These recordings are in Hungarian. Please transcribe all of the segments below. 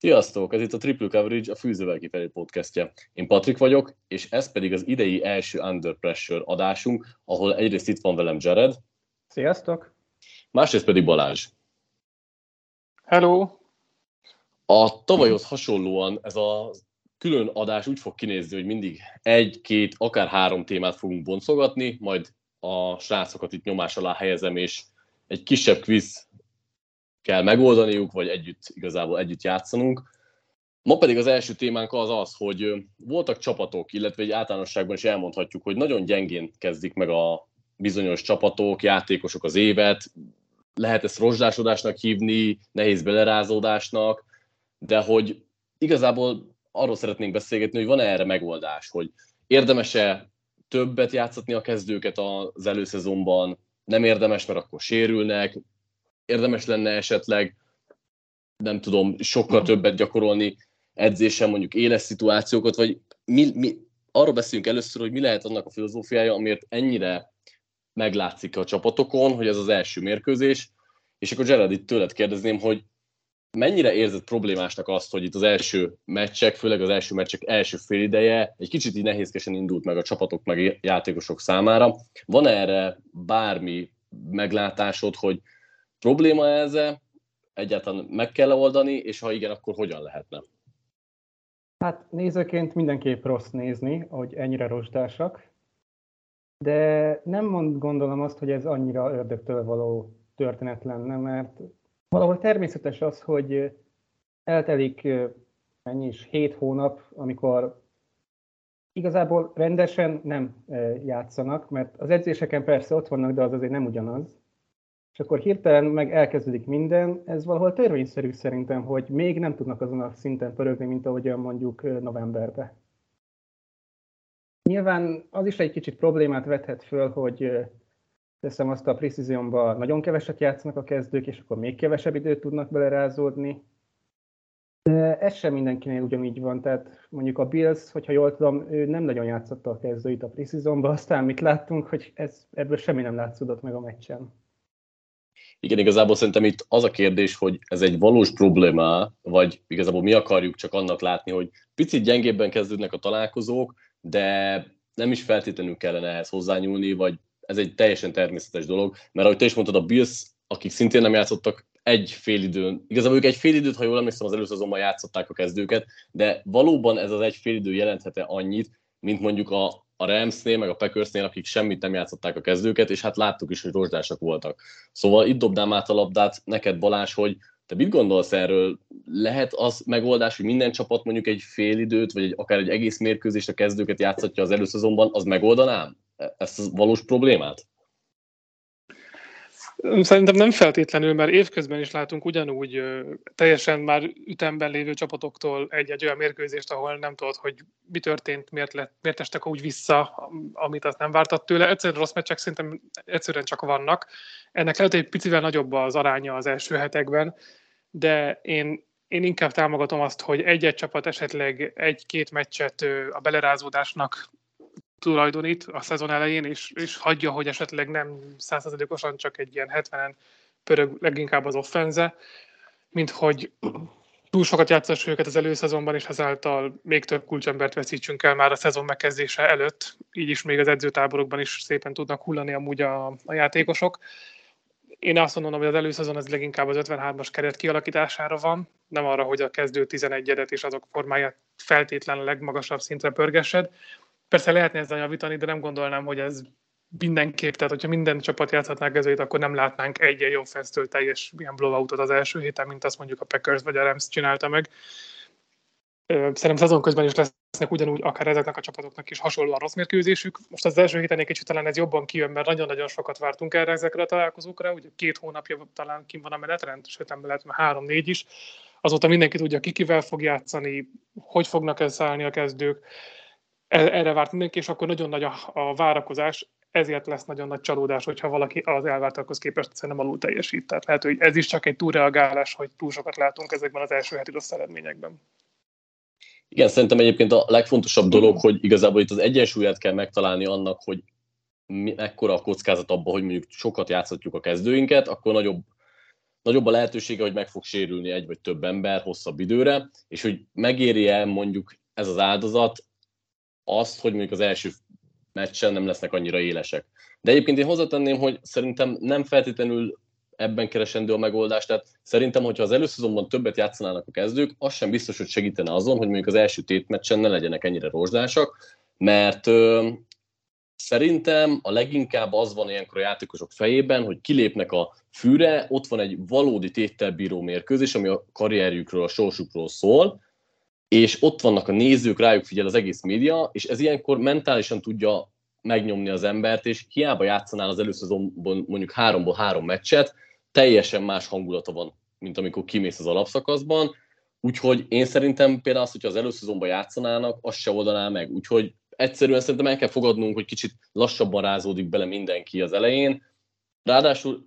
Sziasztok! Ez itt a Triple Coverage, a Fűzővel kifelé podcastja. Én Patrik vagyok, és ez pedig az idei első Under Pressure adásunk, ahol egyrészt itt van velem Jared. Sziasztok! Másrészt pedig Balázs. Hello! A tavalyhoz hasonlóan ez a külön adás úgy fog kinézni, hogy mindig egy, két, akár három témát fogunk boncogatni, majd a srácokat itt nyomás alá helyezem, és egy kisebb quiz kell megoldaniuk, vagy együtt igazából együtt játszanunk. Ma pedig az első témánk az az, hogy voltak csapatok, illetve egy általánosságban is elmondhatjuk, hogy nagyon gyengén kezdik meg a bizonyos csapatok, játékosok az évet, lehet ezt rozsdásodásnak hívni, nehéz belerázódásnak, de hogy igazából arról szeretnénk beszélgetni, hogy van-e erre megoldás, hogy érdemese többet játszatni a kezdőket az előszezonban, nem érdemes, mert akkor sérülnek, érdemes lenne esetleg, nem tudom, sokkal többet gyakorolni edzésen, mondjuk éles szituációkat, vagy mi, mi, arról beszélünk először, hogy mi lehet annak a filozófiája, amiért ennyire meglátszik a csapatokon, hogy ez az első mérkőzés, és akkor Gerard itt tőled kérdezném, hogy mennyire érzed problémásnak azt, hogy itt az első meccsek, főleg az első meccsek első fél ideje egy kicsit így nehézkesen indult meg a csapatok meg játékosok számára. Van erre bármi meglátásod, hogy probléma ezzel, egyáltalán meg kell oldani, és ha igen, akkor hogyan lehetne? Hát nézőként mindenképp rossz nézni, hogy ennyire rostásak, de nem mond, gondolom azt, hogy ez annyira ördögtől való történet lenne, mert valahol természetes az, hogy eltelik ennyi is, hét hónap, amikor igazából rendesen nem játszanak, mert az edzéseken persze ott vannak, de az azért nem ugyanaz és akkor hirtelen meg elkezdődik minden, ez valahol törvényszerű szerintem, hogy még nem tudnak azon a szinten pörögni, mint ahogyan mondjuk novemberben. Nyilván az is egy kicsit problémát vethet föl, hogy teszem azt a precisionba nagyon keveset játszanak a kezdők, és akkor még kevesebb időt tudnak belerázódni. De ez sem mindenkinél ugyanígy van, tehát mondjuk a Bills, hogyha jól tudom, ő nem nagyon játszotta a kezdőit a preseasonban, aztán mit láttunk, hogy ez, ebből semmi nem látszódott meg a meccsen. Igen, igazából szerintem itt az a kérdés, hogy ez egy valós probléma, vagy igazából mi akarjuk csak annak látni, hogy picit gyengébben kezdődnek a találkozók, de nem is feltétlenül kellene ehhez hozzányúlni, vagy ez egy teljesen természetes dolog, mert ahogy te is mondtad, a Bills, akik szintén nem játszottak egy fél időn, igazából ők egy fél időt, ha jól emlékszem, az először azonban játszották a kezdőket, de valóban ez az egy fél idő jelenthet annyit, mint mondjuk a, a Ramsnél, meg a Packersnél, akik semmit nem játszották a kezdőket, és hát láttuk is, hogy rozsdásak voltak. Szóval itt dobnám át a labdát neked, Balázs, hogy te mit gondolsz erről? Lehet az megoldás, hogy minden csapat mondjuk egy fél időt, vagy egy, akár egy egész mérkőzést a kezdőket játszhatja az előszezonban, az megoldanám ezt a valós problémát? Szerintem nem feltétlenül, mert évközben is látunk ugyanúgy teljesen már ütemben lévő csapatoktól egy-egy olyan mérkőzést, ahol nem tudod, hogy mi történt, miért, lett, miért estek úgy vissza, amit azt nem vártat tőle. Egyszerűen rossz meccsek szerintem egyszerűen csak vannak. Ennek lehet, hogy egy picivel nagyobb az aránya az első hetekben, de én, én inkább támogatom azt, hogy egy-egy csapat esetleg egy-két meccset a belerázódásnak tulajdonít a szezon elején, és, és hagyja, hogy esetleg nem százszerzadékosan csak egy ilyen 70-en pörög leginkább az offenze, mint hogy túl sokat játszass őket az előszezonban, és ezáltal még több kulcsembert veszítsünk el már a szezon megkezdése előtt, így is még az edzőtáborokban is szépen tudnak hullani amúgy a, a játékosok. Én azt mondom, hogy az előszezon az leginkább az 53-as keret kialakítására van, nem arra, hogy a kezdő 11-edet és azok formáját feltétlenül legmagasabb szintre pörgessed, Persze lehetne ezzel javítani, de nem gondolnám, hogy ez mindenképp, tehát hogyha minden csapat játszhatná kezdőjét, akkor nem látnánk egy-egy offense teljes ilyen blowoutot az első héten, mint azt mondjuk a Packers vagy a Rams csinálta meg. Szerintem szezon közben is lesznek ugyanúgy akár ezeknek a csapatoknak is hasonlóan rossz mérkőzésük. Most az első héten egy kicsit talán ez jobban kijön, mert nagyon-nagyon sokat vártunk erre ezekre a találkozókra, ugye két hónapja talán kim van a menetrend, sőt nem lehet, mert három-négy is. Azóta mindenki tudja, ki kivel fog játszani, hogy fognak elszállni a kezdők erre várt mindenki, és akkor nagyon nagy a, a várakozás, ezért lesz nagyon nagy csalódás, hogyha valaki az elvártakhoz képest szerintem alul teljesít. Tehát lehet, hogy ez is csak egy túlreagálás, hogy túl sokat látunk ezekben az első heti rossz eredményekben. Igen, szerintem egyébként a legfontosabb dolog, hogy igazából itt az egyensúlyát kell megtalálni annak, hogy mekkora a kockázat abban, hogy mondjuk sokat játszhatjuk a kezdőinket, akkor nagyobb nagyobb a lehetősége, hogy meg fog sérülni egy vagy több ember hosszabb időre, és hogy megéri-e mondjuk ez az áldozat azt, hogy mondjuk az első meccsen nem lesznek annyira élesek. De egyébként én hozzátenném, hogy szerintem nem feltétlenül ebben keresendő a megoldás. Tehát szerintem, hogyha az előszezonban többet játszanának a kezdők, az sem biztos, hogy segítene azon, hogy mondjuk az első tétmeccsen ne legyenek ennyire rozsdásak, mert ö, szerintem a leginkább az van ilyenkor a játékosok fejében, hogy kilépnek a fűre, ott van egy valódi téttel bíró mérkőzés, ami a karrierjükről, a sorsukról szól, és ott vannak a nézők, rájuk figyel az egész média, és ez ilyenkor mentálisan tudja megnyomni az embert, és hiába játszanál az előszezonban mondjuk háromból három meccset, teljesen más hangulata van, mint amikor kimész az alapszakaszban, úgyhogy én szerintem például azt, hogyha az előszezonban játszanának, azt se oldaná meg, úgyhogy egyszerűen szerintem el kell fogadnunk, hogy kicsit lassabban rázódik bele mindenki az elején, ráadásul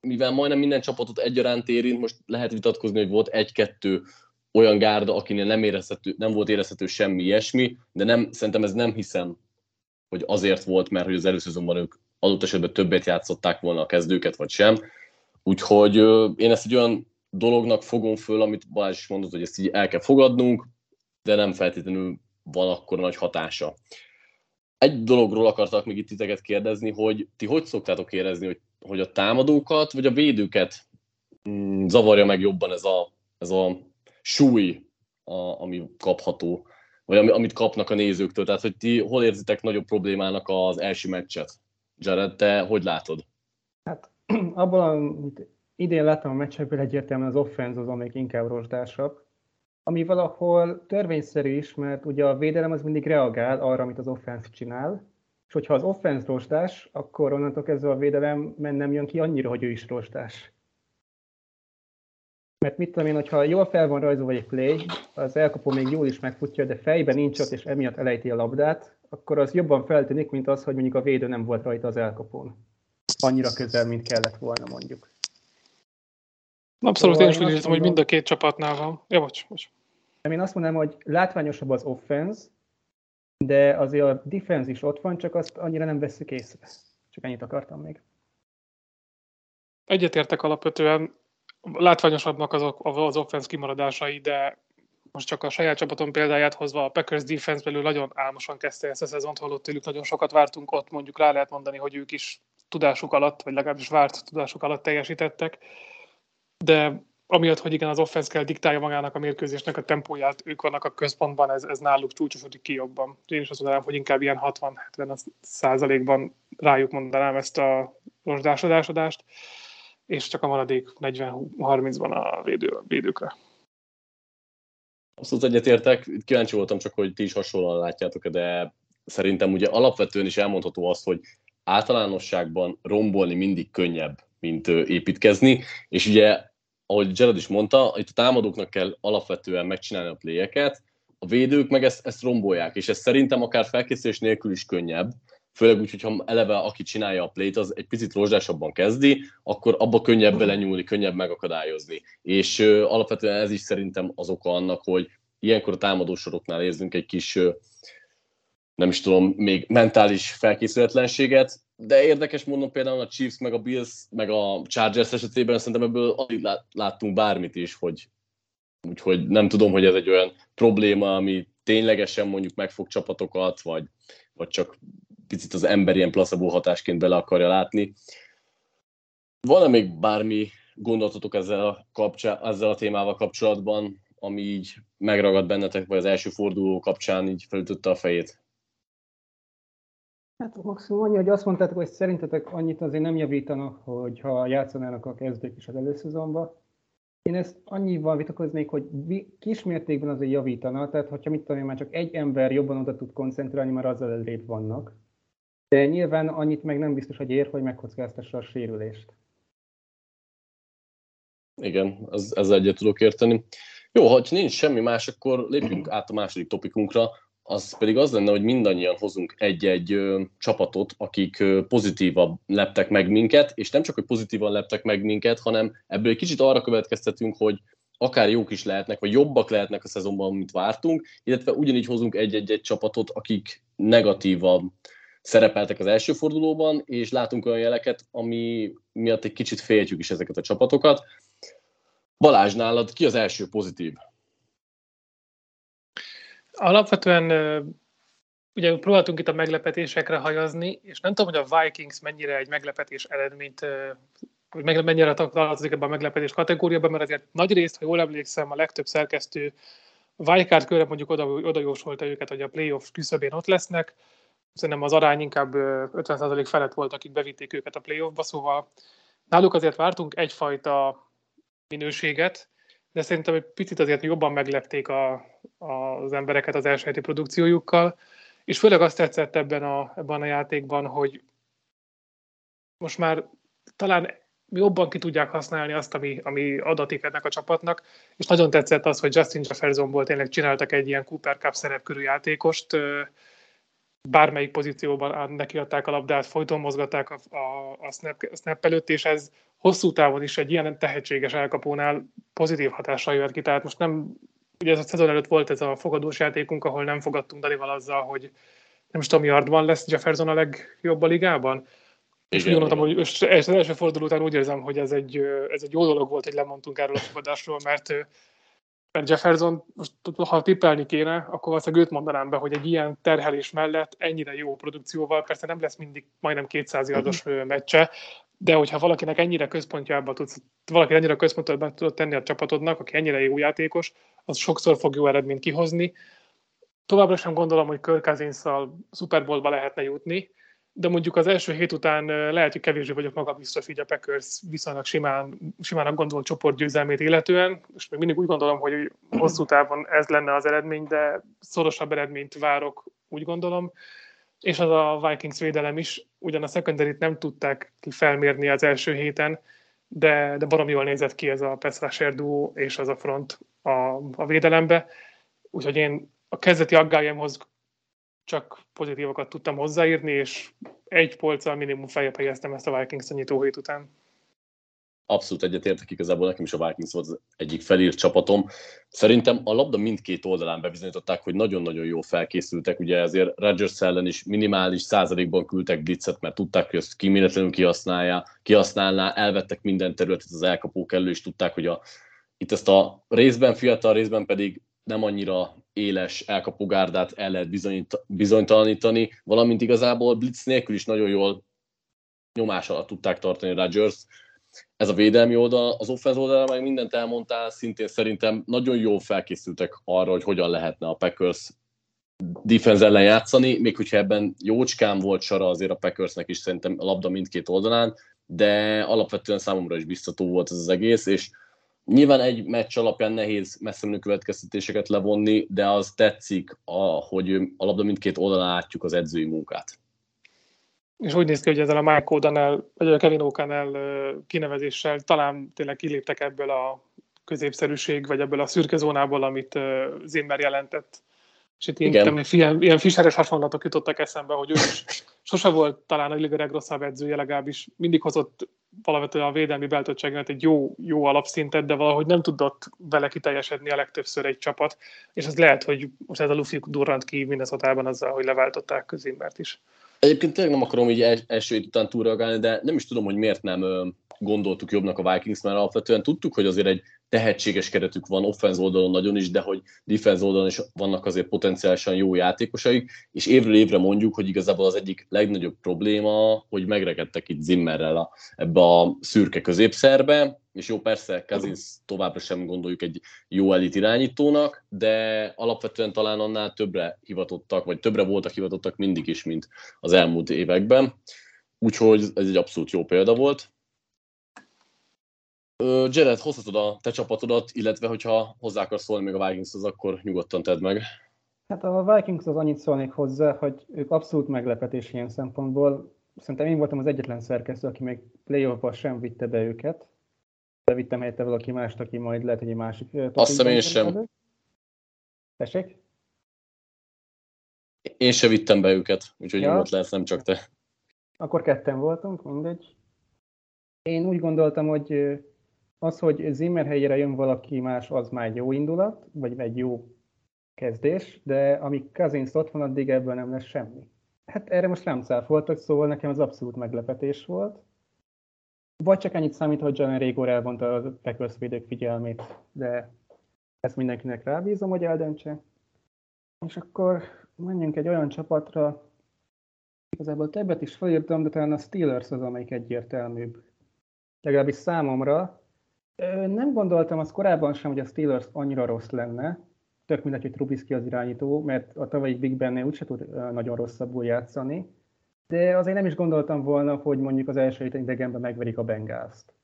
mivel majdnem minden csapatot egyaránt érint, most lehet vitatkozni, hogy volt egy-kettő olyan gárda, akinél nem, érezhető, nem volt érezhető semmi ilyesmi, de nem, szerintem ez nem hiszem, hogy azért volt, mert hogy az előszezonban ők adott esetben többet játszották volna a kezdőket, vagy sem. Úgyhogy én ezt egy olyan dolognak fogom föl, amit Balázs is mondott, hogy ezt így el kell fogadnunk, de nem feltétlenül van akkor nagy hatása. Egy dologról akartak még itt titeket kérdezni, hogy ti hogy szoktátok érezni, hogy, hogy a támadókat, vagy a védőket mm, zavarja meg jobban ez a, ez a súly, a, ami kapható, vagy amit kapnak a nézőktől. Tehát, hogy ti hol érzitek nagyobb problémának az első meccset? Jared, te hogy látod? Hát abból, amit idén láttam a meccsekből egyértelműen az offense az, amelyik inkább rozsdásabb, ami valahol törvényszerű is, mert ugye a védelem az mindig reagál arra, amit az offense csinál, és hogyha az offense rostás, akkor onnantól kezdve a védelem nem jön ki annyira, hogy ő is rostás. Mert mit tudom én, hogyha jól fel van rajzolva egy play, az elkapó még jól is megfutja, de fejben nincs ott, és emiatt elejti a labdát, akkor az jobban feltűnik, mint az, hogy mondjuk a védő nem volt rajta az elkapón. Annyira közel, mint kellett volna mondjuk. Abszolút, szóval én is úgy érzem, hogy mind a két csapatnál van. Ja, bocs, bocs. Én azt mondanám, hogy látványosabb az offense, de azért a defense is ott van, csak azt annyira nem veszük észre. Csak ennyit akartam még. Egyetértek alapvetően, látványosabbnak azok, az offense kimaradásai, de most csak a saját csapatom példáját hozva, a Packers defense belül nagyon álmosan kezdte ezt a szezont, holott tőlük nagyon sokat vártunk, ott mondjuk rá lehet mondani, hogy ők is tudásuk alatt, vagy legalábbis várt tudásuk alatt teljesítettek, de amiatt, hogy igen, az offense kell diktálja magának a mérkőzésnek a tempóját, ők vannak a központban, ez, ez náluk csúcsosodik ki jobban. Én is azt mondanám, hogy inkább ilyen 60-70 százalékban rájuk mondanám ezt a rozsdásodásodást és csak a maradék 40-30-ban a védő, védőkre. Abszolút egyetértek, kíváncsi voltam csak, hogy ti is hasonlóan látjátok de szerintem ugye alapvetően is elmondható az, hogy általánosságban rombolni mindig könnyebb, mint építkezni, és ugye, ahogy Jared is mondta, itt a támadóknak kell alapvetően megcsinálni a pléjeket, a védők meg ezt, ezt rombolják, és ez szerintem akár felkészülés nélkül is könnyebb, főleg úgy, hogyha eleve aki csinálja a plét, az egy picit rozsdásabban kezdi, akkor abba könnyebb belenyúlni, könnyebb megakadályozni. És ö, alapvetően ez is szerintem az oka annak, hogy ilyenkor a támadósoroknál érzünk egy kis, ö, nem is tudom, még mentális felkészületlenséget, de érdekes mondom például a Chiefs, meg a Bills, meg a Chargers esetében szerintem ebből alig láttunk bármit is, hogy úgyhogy nem tudom, hogy ez egy olyan probléma, ami ténylegesen mondjuk megfog csapatokat, vagy, vagy csak picit az ember ilyen placebo hatásként bele akarja látni. Van-e még bármi gondolatotok ezzel a, kapcsán, ezzel a témával kapcsolatban, ami így megragad bennetek, vagy az első forduló kapcsán így felütötte a fejét? Hát maximum annyi, hogy azt mondtátok, hogy szerintetek annyit azért nem javítanak, hogyha játszanának a kezdők is az előszezonban. Én ezt annyival vitakoznék, hogy kismértékben azért javítana, tehát hogyha mit tudom én, már csak egy ember jobban oda tud koncentrálni, már azzal előrébb vannak. De nyilván annyit meg nem biztos, hogy ér, hogy megkockáztassa a sérülést. Igen, ez, ezzel egyet tudok érteni. Jó, ha nincs semmi más, akkor lépjünk át a második topikunkra, az pedig az lenne, hogy mindannyian hozunk egy-egy ö, csapatot, akik ö, pozitívan leptek meg minket, és nem csak, hogy pozitívan leptek meg minket, hanem ebből egy kicsit arra következtetünk, hogy akár jók is lehetnek, vagy jobbak lehetnek a szezonban, mint vártunk, illetve ugyanígy hozunk egy-egy csapatot, akik negatívan szerepeltek az első fordulóban, és látunk olyan jeleket, ami miatt egy kicsit féltjük is ezeket a csapatokat. Balázs, nálad ki az első pozitív? Alapvetően ugye próbáltunk itt a meglepetésekre hajazni, és nem tudom, hogy a Vikings mennyire egy meglepetés eredményt, hogy mennyire tartozik ebben a meglepetés kategóriában, mert azért nagy részt, ha jól emlékszem, a legtöbb szerkesztő wildcard körre mondjuk oda, oda jósolta őket, hogy a playoff küszöbén ott lesznek. Szerintem az arány inkább 50% felett volt, akik bevitték őket a playoffba, szóval náluk azért vártunk egyfajta minőséget, de szerintem egy picit azért jobban meglepték a, az embereket az első produkciójukkal, és főleg azt tetszett ebben a, ebben a játékban, hogy most már talán jobban ki tudják használni azt, ami, ami adatik ennek a csapatnak, és nagyon tetszett az, hogy Justin Jeffersonból tényleg csináltak egy ilyen Cooper Cup szerepkörű játékost, bármelyik pozícióban neki adták a labdát, folyton mozgatták a, a, a, snap, a snap előtt, és ez hosszú távon is egy ilyen tehetséges elkapónál pozitív hatással jött ki. Tehát most nem, ugye ez a szezon előtt volt ez a fogadós játékunk, ahol nem fogadtunk Danival azzal, hogy nem is tudom, yardban lesz Jefferson a legjobb a ligában. És úgy gondoltam, hogy az első forduló után úgy érzem, hogy ez egy, ez egy jó dolog volt, hogy lemondtunk erről a fogadásról, mert, mert Jefferson, most ha tippelni kéne, akkor valószínűleg őt mondanám be, hogy egy ilyen terhelés mellett ennyire jó produkcióval, persze nem lesz mindig majdnem 200 yardos meccse, de hogyha valakinek ennyire központjába tudsz, valaki ennyire központjába tudod tenni a csapatodnak, aki ennyire jó játékos, az sokszor fog jó eredményt kihozni. Továbbra sem gondolom, hogy Kirk Cousins-szal Super Bowl-ba lehetne jutni, de mondjuk az első hét után lehet, hogy kevésbé vagyok magabiztos így a Packers viszonylag simán, simának gondolt csoportgyőzelmét illetően, és még mindig úgy gondolom, hogy hosszú távon ez lenne az eredmény, de szorosabb eredményt várok, úgy gondolom. És az a Vikings védelem is, ugyan a secondary nem tudták felmérni az első héten, de, de barom jól nézett ki ez a pass rusher duo és az a front a, a védelembe. Úgyhogy én a kezdeti aggályomhoz csak pozitívokat tudtam hozzáírni, és egy polccal minimum feljebb helyeztem ezt a Vikings a nyitó hét után. Abszolút egyetértek, igazából nekem is a Vikings volt az egyik felírt csapatom. Szerintem a labda mindkét oldalán bebizonyították, hogy nagyon-nagyon jó felkészültek, ugye ezért Rodgers ellen is minimális százalékban küldtek blitzet, mert tudták, hogy ezt kiméletlenül kihasználja, kihasználná, elvettek minden területet az elkapók elő, és tudták, hogy a, itt ezt a részben fiatal, részben pedig nem annyira éles elkapugárdát el lehet bizonytalanítani, valamint igazából blitz nélkül is nagyon jól nyomás alatt tudták tartani Rodgers. Ez a védelmi oldal, az offenz oldalra meg mindent elmondtál, szintén szerintem nagyon jól felkészültek arra, hogy hogyan lehetne a Packers defense ellen játszani, még hogyha ebben jócskán volt sara azért a Packersnek is szerintem a labda mindkét oldalán, de alapvetően számomra is biztató volt ez az egész, és Nyilván egy meccs alapján nehéz messze következtetéseket levonni, de az tetszik, a, hogy a labda mindkét oldalán látjuk az edzői munkát. És úgy néz ki, hogy ezzel a Mike O'Donnell, vagy a Kevin O'Connell kinevezéssel talán tényleg kiléptek ebből a középszerűség, vagy ebből a szürke zónából, amit Zimmer jelentett. És itt ilyen, ilyen, ilyen fiseres hasonlatok jutottak eszembe, hogy ő is sose volt talán a liga legrosszabb edzője, legalábbis mindig hozott valamit a védelmi beltöttségnek egy jó, jó alapszintet, de valahogy nem tudott vele kiteljesedni a legtöbbször egy csapat, és ez lehet, hogy most ez a Luffy durrant ki Minnesotában azzal, hogy leváltották Közimbert is. Egyébként tényleg nem akarom így első után túlreagálni, de nem is tudom, hogy miért nem gondoltuk jobbnak a Vikings, mert alapvetően tudtuk, hogy azért egy tehetséges keretük van, offense oldalon nagyon is, de hogy defense oldalon is vannak azért potenciálisan jó játékosaik, és évről évre mondjuk, hogy igazából az egyik legnagyobb probléma, hogy megrekedtek itt Zimmerrel a, ebbe a szürke középszerbe, és jó, persze Kazins továbbra sem gondoljuk egy jó elit irányítónak, de alapvetően talán annál többre hivatottak, vagy többre voltak hivatottak mindig is, mint az elmúlt években. Úgyhogy ez egy abszolút jó példa volt. Jared, hozhatod a te csapatodat, illetve hogyha hozzá akarsz szólni még a Vikingshoz, akkor nyugodtan tedd meg. Hát a Vikings az annyit szólnék hozzá, hogy ők abszolút meglepetés ilyen szempontból. Szerintem én voltam az egyetlen szerkesztő, aki még playoff sem vitte be őket. Bevittem helyette valaki mást, aki majd lehet, hogy egy másik... Azt hiszem én sem. Tessék? Én sem vittem be őket, úgyhogy ja. nyugodt lesz, nem csak te. Akkor ketten voltunk, mindegy. Én úgy gondoltam, hogy az, hogy Zimmer helyére jön valaki más, az már jó indulat, vagy egy jó kezdés, de amíg Kazinsz ott van, addig ebből nem lesz semmi. Hát erre most nem cáfoltak, szóval nekem az abszolút meglepetés volt. vagy csak ennyit számít, hogy Jalen Régor elvonta a Packers védők figyelmét, de ezt mindenkinek rábízom, hogy eldöntse. És akkor menjünk egy olyan csapatra, igazából többet is felírtam, de talán a Steelers az, amelyik egyértelműbb. Legalábbis számomra. Nem gondoltam azt korábban sem, hogy a Steelers annyira rossz lenne, tök mindegy, hogy Trubisky az irányító, mert a tavalyi Big Ben úgyse tud nagyon rosszabbul játszani, de azért nem is gondoltam volna, hogy mondjuk az első idegenben megverik a Bengals-t.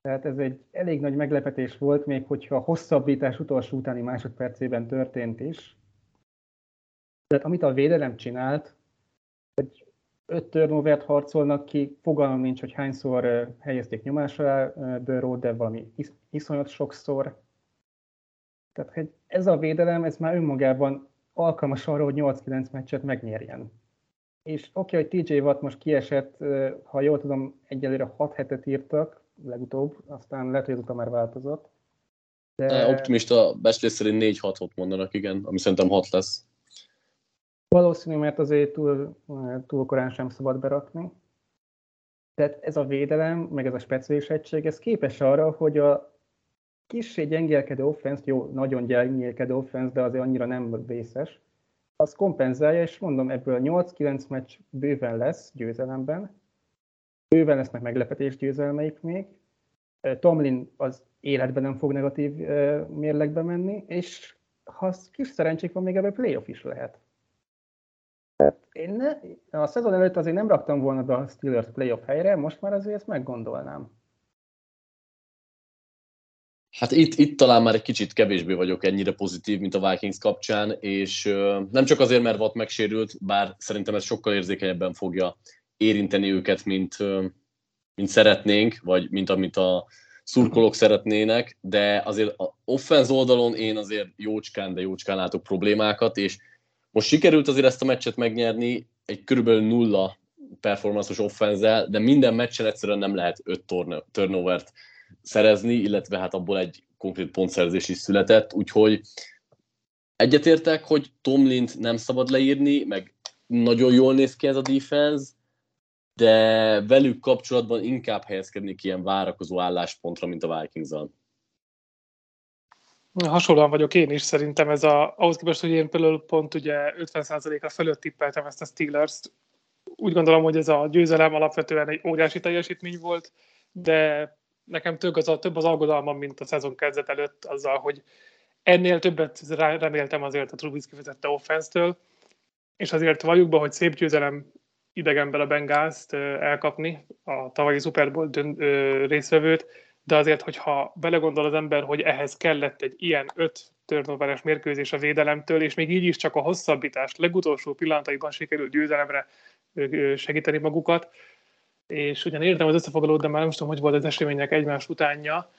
Tehát ez egy elég nagy meglepetés volt, még hogyha a hosszabbítás utolsó utáni másodpercében történt is. Tehát amit a védelem csinált, hogy öt turnovert harcolnak ki, fogalmam nincs, hogy hányszor helyezték nyomásra Burrow, de valami is, iszonyat sokszor. Tehát hogy ez a védelem, ez már önmagában alkalmas arra, hogy 8-9 meccset megnyerjen. És oké, okay, hogy TJ Watt most kiesett, ha jól tudom, egyelőre 6 hetet írtak legutóbb, aztán lehet, hogy azóta már változott. De... Optimista beszélés szerint 4-6-ot mondanak, igen, ami szerintem 6 lesz. Valószínű, mert azért túl, túl korán sem szabad berakni. Tehát ez a védelem, meg ez a speciális egység, ez képes arra, hogy a kissé gyengélkedő offense, jó, nagyon gyengélkedő offense, de azért annyira nem vészes, az kompenzálja, és mondom, ebből 8-9 meccs bőven lesz győzelemben, bőven lesznek meglepetés győzelmeik még, Tomlin az életben nem fog negatív mérlegbe menni, és ha kis szerencsék van, még ebből playoff is lehet. Én ne, a szezon előtt azért nem raktam volna a Steelers playoff helyre, most már azért ezt meggondolnám. Hát itt, itt talán már egy kicsit kevésbé vagyok ennyire pozitív, mint a Vikings kapcsán, és nem csak azért, mert Watt megsérült, bár szerintem ez sokkal érzékenyebben fogja érinteni őket, mint, mint szeretnénk, vagy mint amit a szurkolók szeretnének, de azért a offenz oldalon én azért jócskán, de jócskán látok problémákat, és most sikerült azért ezt a meccset megnyerni egy körülbelül nulla performanszos offenzel, de minden meccsen egyszerűen nem lehet öt turnovert szerezni, illetve hát abból egy konkrét pontszerzés is született, úgyhogy egyetértek, hogy Tomlint nem szabad leírni, meg nagyon jól néz ki ez a defense, de velük kapcsolatban inkább helyezkednék ilyen várakozó álláspontra, mint a vikings -al. Hasonlóan vagyok én is, szerintem ez a, ahhoz képest, hogy én például pont ugye 50%-a fölött tippeltem ezt a Steelers-t, úgy gondolom, hogy ez a győzelem alapvetően egy óriási teljesítmény volt, de nekem több az, több az aggodalmam, mint a szezon kezdet előtt azzal, hogy ennél többet reméltem azért a Trubisky vezette offense és azért valljuk be, hogy szép győzelem idegenben a Bengals elkapni, a tavalyi Super Bowl részvevőt, de azért, hogyha belegondol az ember, hogy ehhez kellett egy ilyen öt turnoveres mérkőzés a védelemtől, és még így is csak a hosszabbítást legutolsó pillanataiban sikerült győzelemre segíteni magukat, és ugyan értem az összefoglalót, de már nem tudom, hogy volt az események egymás utánja,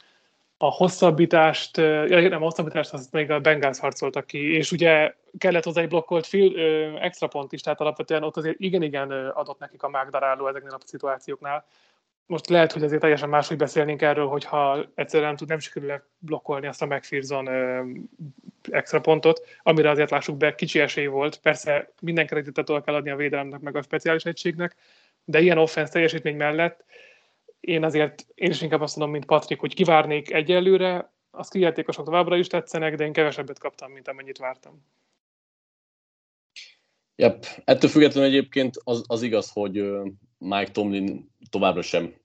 a hosszabbítást, nem a hosszabbítást, azt még a Bengals harcoltak ki, és ugye kellett hozzá egy blokkolt fil, extra pont is, tehát alapvetően ott azért igen-igen adott nekik a mágdaráló ezeknél a szituációknál. Most lehet, hogy azért teljesen máshogy beszélnénk erről, hogyha egyszerűen nem tud, nem sikerül blokkolni azt a McPherson extra pontot, amire azért lássuk be, kicsi esély volt. Persze minden kreditet kell adni a védelemnek, meg a speciális egységnek, de ilyen offense teljesítmény mellett én azért, én is inkább azt mondom, mint Patrik, hogy kivárnék egyelőre, a skijátékosok továbbra is tetszenek, de én kevesebbet kaptam, mint amennyit vártam. Yep. Ettől függetlenül egyébként az, az igaz, hogy Mike Tomlin továbbra sem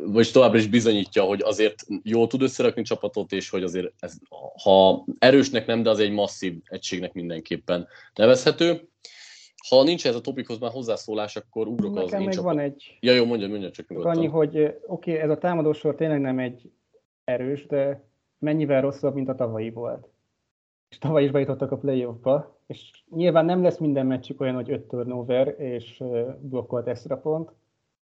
vagy továbbra is bizonyítja, hogy azért jól tud összerakni csapatot, és hogy azért ez, ha erősnek nem, de az egy masszív egységnek mindenképpen nevezhető. Ha nincs ez a topikhoz már hozzászólás, akkor ugrok Nekem az még csapat. van egy... Ja, jó, mondja, mondja csak nyugodtan. Annyi, hogy oké, okay, ez a támadósor tényleg nem egy erős, de mennyivel rosszabb, mint a tavalyi volt. És tavaly is bejutottak a playoffba, és nyilván nem lesz minden meccsük olyan, hogy 5 turnover és blokkolt extra pont,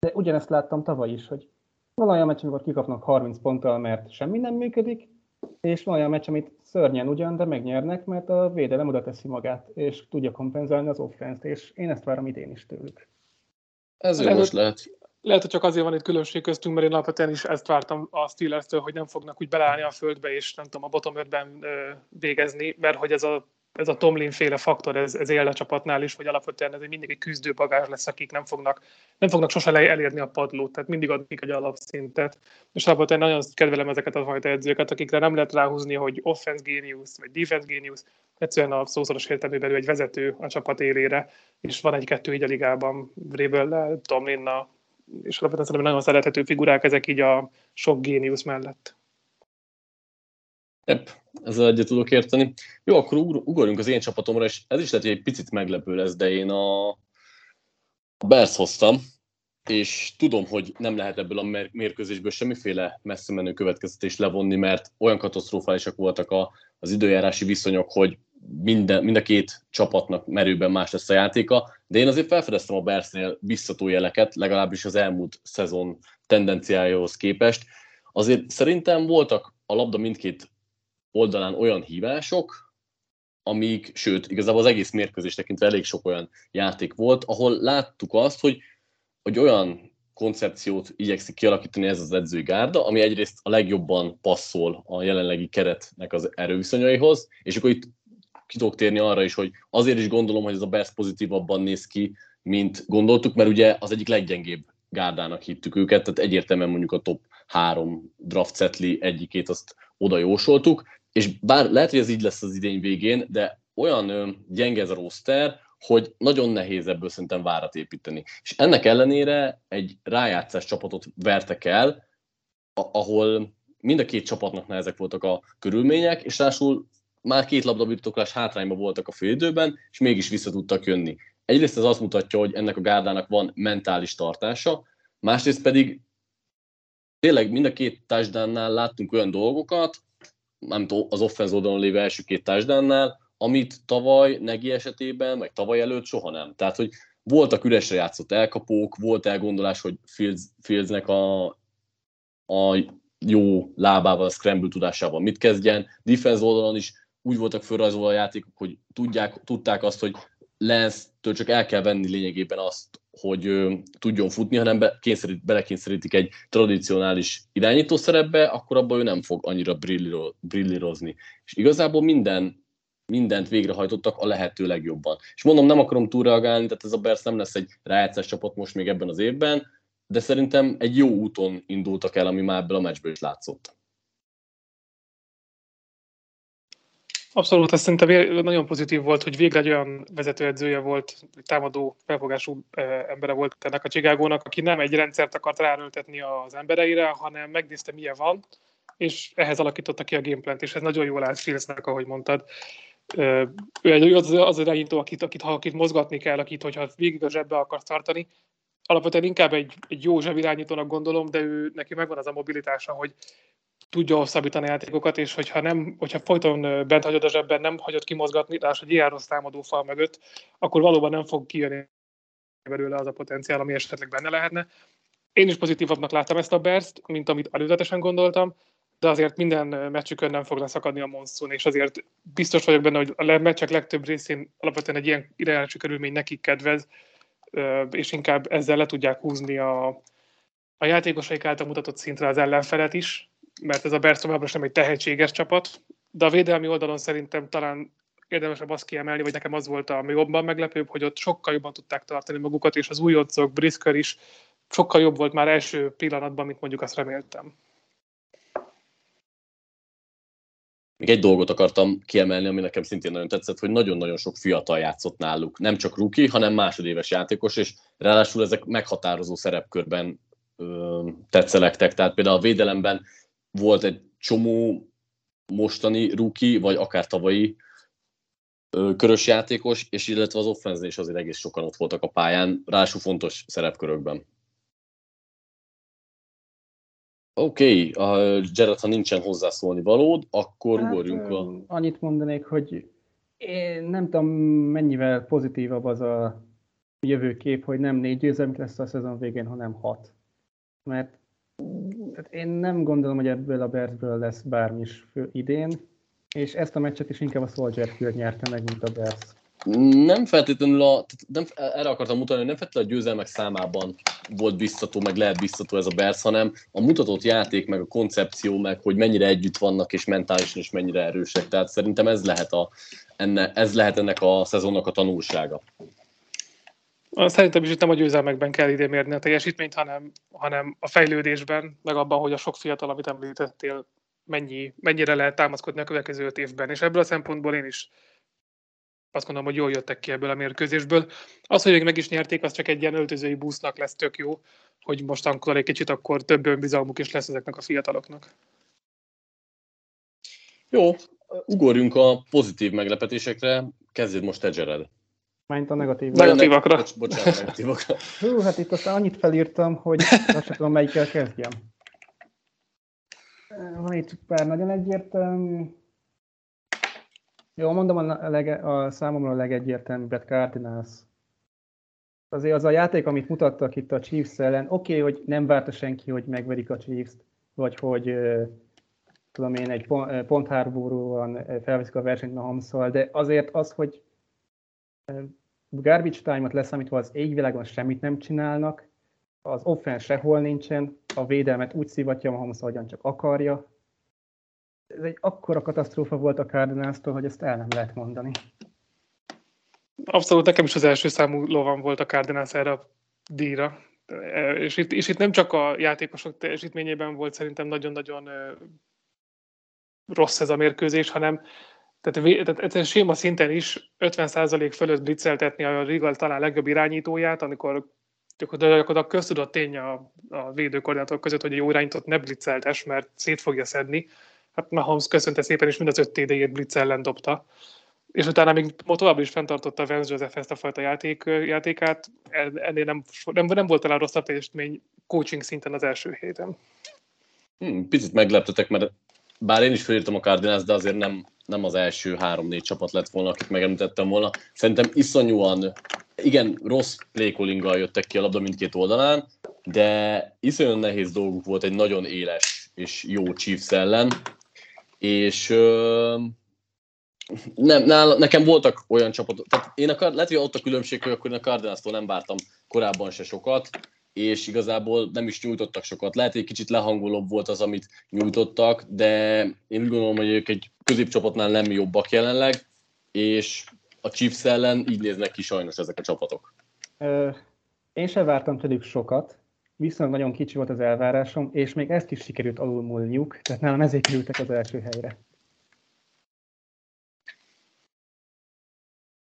de ugyanezt láttam tavaly is, hogy van olyan meccs, amikor kikapnak 30 ponttal, mert semmi nem működik, és van olyan meccs, amit szörnyen ugyan, de megnyernek, mert a védelem oda teszi magát, és tudja kompenzálni az offense és én ezt várom idén is tőlük. Ez jó most lehet. Lehet, hogy csak azért van itt különbség köztünk, mert én alapvetően is ezt vártam a steelers hogy nem fognak úgy beleállni a földbe, és nem tudom, a bottom 5-ben végezni, mert hogy ez a ez a Tomlin féle faktor, ez, ez él a csapatnál is, hogy alapvetően ez egy mindig egy küzdőbagás lesz, akik nem fognak, nem fognak sose elérni a padlót, tehát mindig adnak egy alapszintet. És alapvetően nagyon kedvelem ezeket a fajta edzőket, akikre nem lehet ráhúzni, hogy offense genius, vagy defense genius, egyszerűen a szószoros értelmében egy vezető a csapat élére, és van egy-kettő így a ligában, Vrabel, Tomlinnal, és alapvetően szerintem nagyon szerethető figurák ezek így a sok géniusz mellett. Yep, ezzel egyet tudok érteni. Jó, akkor ugorjunk az én csapatomra, és ez is lehet, hogy egy picit meglepő lesz, de én a Bears hoztam, és tudom, hogy nem lehet ebből a mérkőzésből semmiféle messze menő következtetést levonni, mert olyan katasztrofálisak voltak a, az időjárási viszonyok, hogy minden, mind a két csapatnak merőben más lesz a játéka, de én azért felfedeztem a Bersnél visszató jeleket, legalábbis az elmúlt szezon tendenciájához képest. Azért szerintem voltak a labda mindkét oldalán olyan hívások, amik, sőt, igazából az egész mérkőzés tekintve elég sok olyan játék volt, ahol láttuk azt, hogy, hogy olyan koncepciót igyekszik kialakítani ez az edzői gárda, ami egyrészt a legjobban passzol a jelenlegi keretnek az erőviszonyaihoz, és akkor itt ki tudok térni arra is, hogy azért is gondolom, hogy ez a Bears pozitívabban néz ki, mint gondoltuk, mert ugye az egyik leggyengébb gárdának hittük őket, tehát egyértelműen mondjuk a top három draft setli egyikét azt oda jósoltuk, és bár lehet, hogy ez így lesz az idény végén, de olyan gyenge ez a roster, hogy nagyon nehéz ebből szerintem várat építeni. És ennek ellenére egy rájátszás csapatot vertek el, ahol mind a két csapatnak nehezek voltak a körülmények, és rásul már két labdabirtoklás hátrányban voltak a félidőben, és mégis vissza tudtak jönni. Egyrészt ez azt mutatja, hogy ennek a gárdának van mentális tartása, másrészt pedig tényleg mind a két touchdown láttunk olyan dolgokat, nem az offense oldalon lévő első két touchdown amit tavaly Negi esetében, meg tavaly előtt soha nem. Tehát, hogy voltak üresre játszott elkapók, volt elgondolás, hogy Fields, Fieldsnek a, a jó lábával, a scramble tudásával mit kezdjen. Defense oldalon is úgy voltak felrajzolva a játékok, hogy tudják, tudták azt, hogy Lance-től csak el kell venni lényegében azt, hogy tudjon futni, hanem be, kényszerít, belekényszerítik egy tradicionális irányító szerepbe, akkor abban ő nem fog annyira brillírozni. És igazából minden, mindent végrehajtottak a lehető legjobban. És mondom, nem akarom túlreagálni, tehát ez a Bears nem lesz egy rájátszás csapat most még ebben az évben, de szerintem egy jó úton indultak el, ami már ebből a meccsből is látszott. Abszolút, ez szerintem nagyon pozitív volt, hogy végre egy olyan vezetőedzője volt, támadó felfogású embere volt ennek a Csigágónak, aki nem egy rendszert akart ráröltetni az embereire, hanem megnézte, milyen van, és ehhez alakította ki a gameplant, és ez nagyon jól állt Filznek, ahogy mondtad. Ő egy, az, az irányító, akit, akit, ha, akit mozgatni kell, akit, hogyha végig a zsebbe akarsz tartani, alapvetően inkább egy, egy jó zsebirányítónak gondolom, de ő neki megvan az a mobilitása, hogy tudja hosszabbítani játékokat, és hogyha, nem, hogyha folyton bent hagyod a zsebben, nem hagyod kimozgatni, de hogy ilyen rossz támadó fal mögött, akkor valóban nem fog kijönni belőle az a potenciál, ami esetleg benne lehetne. Én is pozitívabbnak láttam ezt a burst, mint amit előzetesen gondoltam, de azért minden meccsükön nem fog leszakadni a monszun, és azért biztos vagyok benne, hogy a meccsek legtöbb részén alapvetően egy ilyen irányási körülmény nekik kedvez, és inkább ezzel le tudják húzni a, a játékosaik által mutatott szintre az ellenfelet is, mert ez a Bears továbbra sem egy tehetséges csapat, de a védelmi oldalon szerintem talán érdemesebb azt kiemelni, vagy nekem az volt a jobban meglepőbb, hogy ott sokkal jobban tudták tartani magukat, és az újoncok, Brisker is sokkal jobb volt már első pillanatban, mint mondjuk azt reméltem. Még egy dolgot akartam kiemelni, ami nekem szintén nagyon tetszett, hogy nagyon-nagyon sok fiatal játszott náluk. Nem csak ruki, hanem másodéves játékos, és ráadásul ezek meghatározó szerepkörben ö, tetszelektek. Tehát például a védelemben volt egy csomó mostani ruki, vagy akár tavalyi körös játékos, és illetve az offenzen is azért egész sokan ott voltak a pályán, ráadásul fontos szerepkörökben. Oké, okay, uh, Jared, ha nincsen hozzászólni valód, akkor hát, ugorjunk a... Annyit mondanék, hogy én nem tudom, mennyivel pozitívabb az a jövőkép, hogy nem négy győzelmük lesz a szezon végén, hanem hat. Mert tehát én nem gondolom, hogy ebből a Bearsből lesz bármi is idén, és ezt a meccset is inkább a Soldier Field nyerte meg, mint a Bears. Nem feltétlenül a, nem, erre akartam mutatni, hogy nem feltétlenül a győzelmek számában volt biztató, meg lehet biztató ez a Bears, hanem a mutatott játék, meg a koncepció, meg hogy mennyire együtt vannak, és mentálisan is mennyire erősek. Tehát szerintem ez lehet, a, enne, ez lehet ennek a szezonnak a tanulsága. Szerintem is itt nem a győzelmekben kell ide mérni a teljesítményt, hanem, hanem a fejlődésben, meg abban, hogy a sok fiatal, amit említettél, mennyi, mennyire lehet támaszkodni a következő öt évben. És ebből a szempontból én is azt gondolom, hogy jól jöttek ki ebből a mérkőzésből. Az, hogy meg is nyerték, az csak egy ilyen öltözői busznak lesz tök jó, hogy most amikor egy kicsit akkor több önbizalmuk is lesz ezeknek a fiataloknak. Jó, ugorjunk a pozitív meglepetésekre. Kezdjed most te, Jared. Mint a negatív. Negatívakra. Bocs, bocsánat, negatívakra. Hú, hát itt aztán annyit felírtam, hogy azt tudom, melyikkel kezdjem. Van itt pár nagyon egyértelmű. Jó, mondom a, lege, a számomra a legegyértelműbbet Cardinals. Azért az a játék, amit mutattak itt a Chiefs ellen, oké, okay, hogy nem várta senki, hogy megverik a Chiefs-t, vagy hogy tudom én, egy pontháborúan felveszik a versenyt mahomes de azért az, hogy garbage time-ot leszámítva az égvilágon semmit nem csinálnak, az offense sehol nincsen, a védelmet úgy szivatja Mahomes, ahogyan csak akarja. Ez egy akkora katasztrófa volt a cardinals hogy ezt el nem lehet mondani. Abszolút, nekem is az első számú lovan volt a Cardinals erre a díjra. És itt, és itt nem csak a játékosok teljesítményében volt szerintem nagyon-nagyon rossz ez a mérkőzés, hanem tehát, tehát ez séma szinten is 50% fölött blitzeltetni a Rigal talán legjobb irányítóját, amikor gyakorlatilag a köztudott tény a, a védőkoordinátor között, hogy egy jó irányítót ne blitzeltes, mert szét fogja szedni. Hát Mahomes köszönte szépen, és mind az öt TD-jét blitz ellen dobta. És utána még tovább is fenntartotta Vance Joseph ezt a fajta játék, játékát. Ennél nem, nem, nem volt talán rosszabb teljesítmény coaching szinten az első héten. Hmm, picit megleptetek, mert bár én is felírtam a Cardinals, de azért nem, nem az első három-négy csapat lett volna, akit megemlítettem volna. Szerintem iszonyúan, igen, rossz playcallinggal jöttek ki a labda mindkét oldalán, de iszonyúan nehéz dolguk volt egy nagyon éles és jó Chiefs ellen, és ö, nem, nála, nekem voltak olyan csapatok, tehát én a, lehet, hogy ott a különbség, hogy akkor én a cardinals nem vártam korábban se sokat, és igazából nem is nyújtottak sokat. Lehet, hogy egy kicsit lehangolóbb volt az, amit nyújtottak, de én úgy gondolom, hogy ők egy középcsapatnál nem jobbak jelenleg, és a Chiefs ellen így néznek ki sajnos ezek a csapatok. Ö, én sem vártam tőlük sokat, viszont nagyon kicsi volt az elvárásom, és még ezt is sikerült alulmúlniuk, tehát nálam ezért kerültek az első helyre.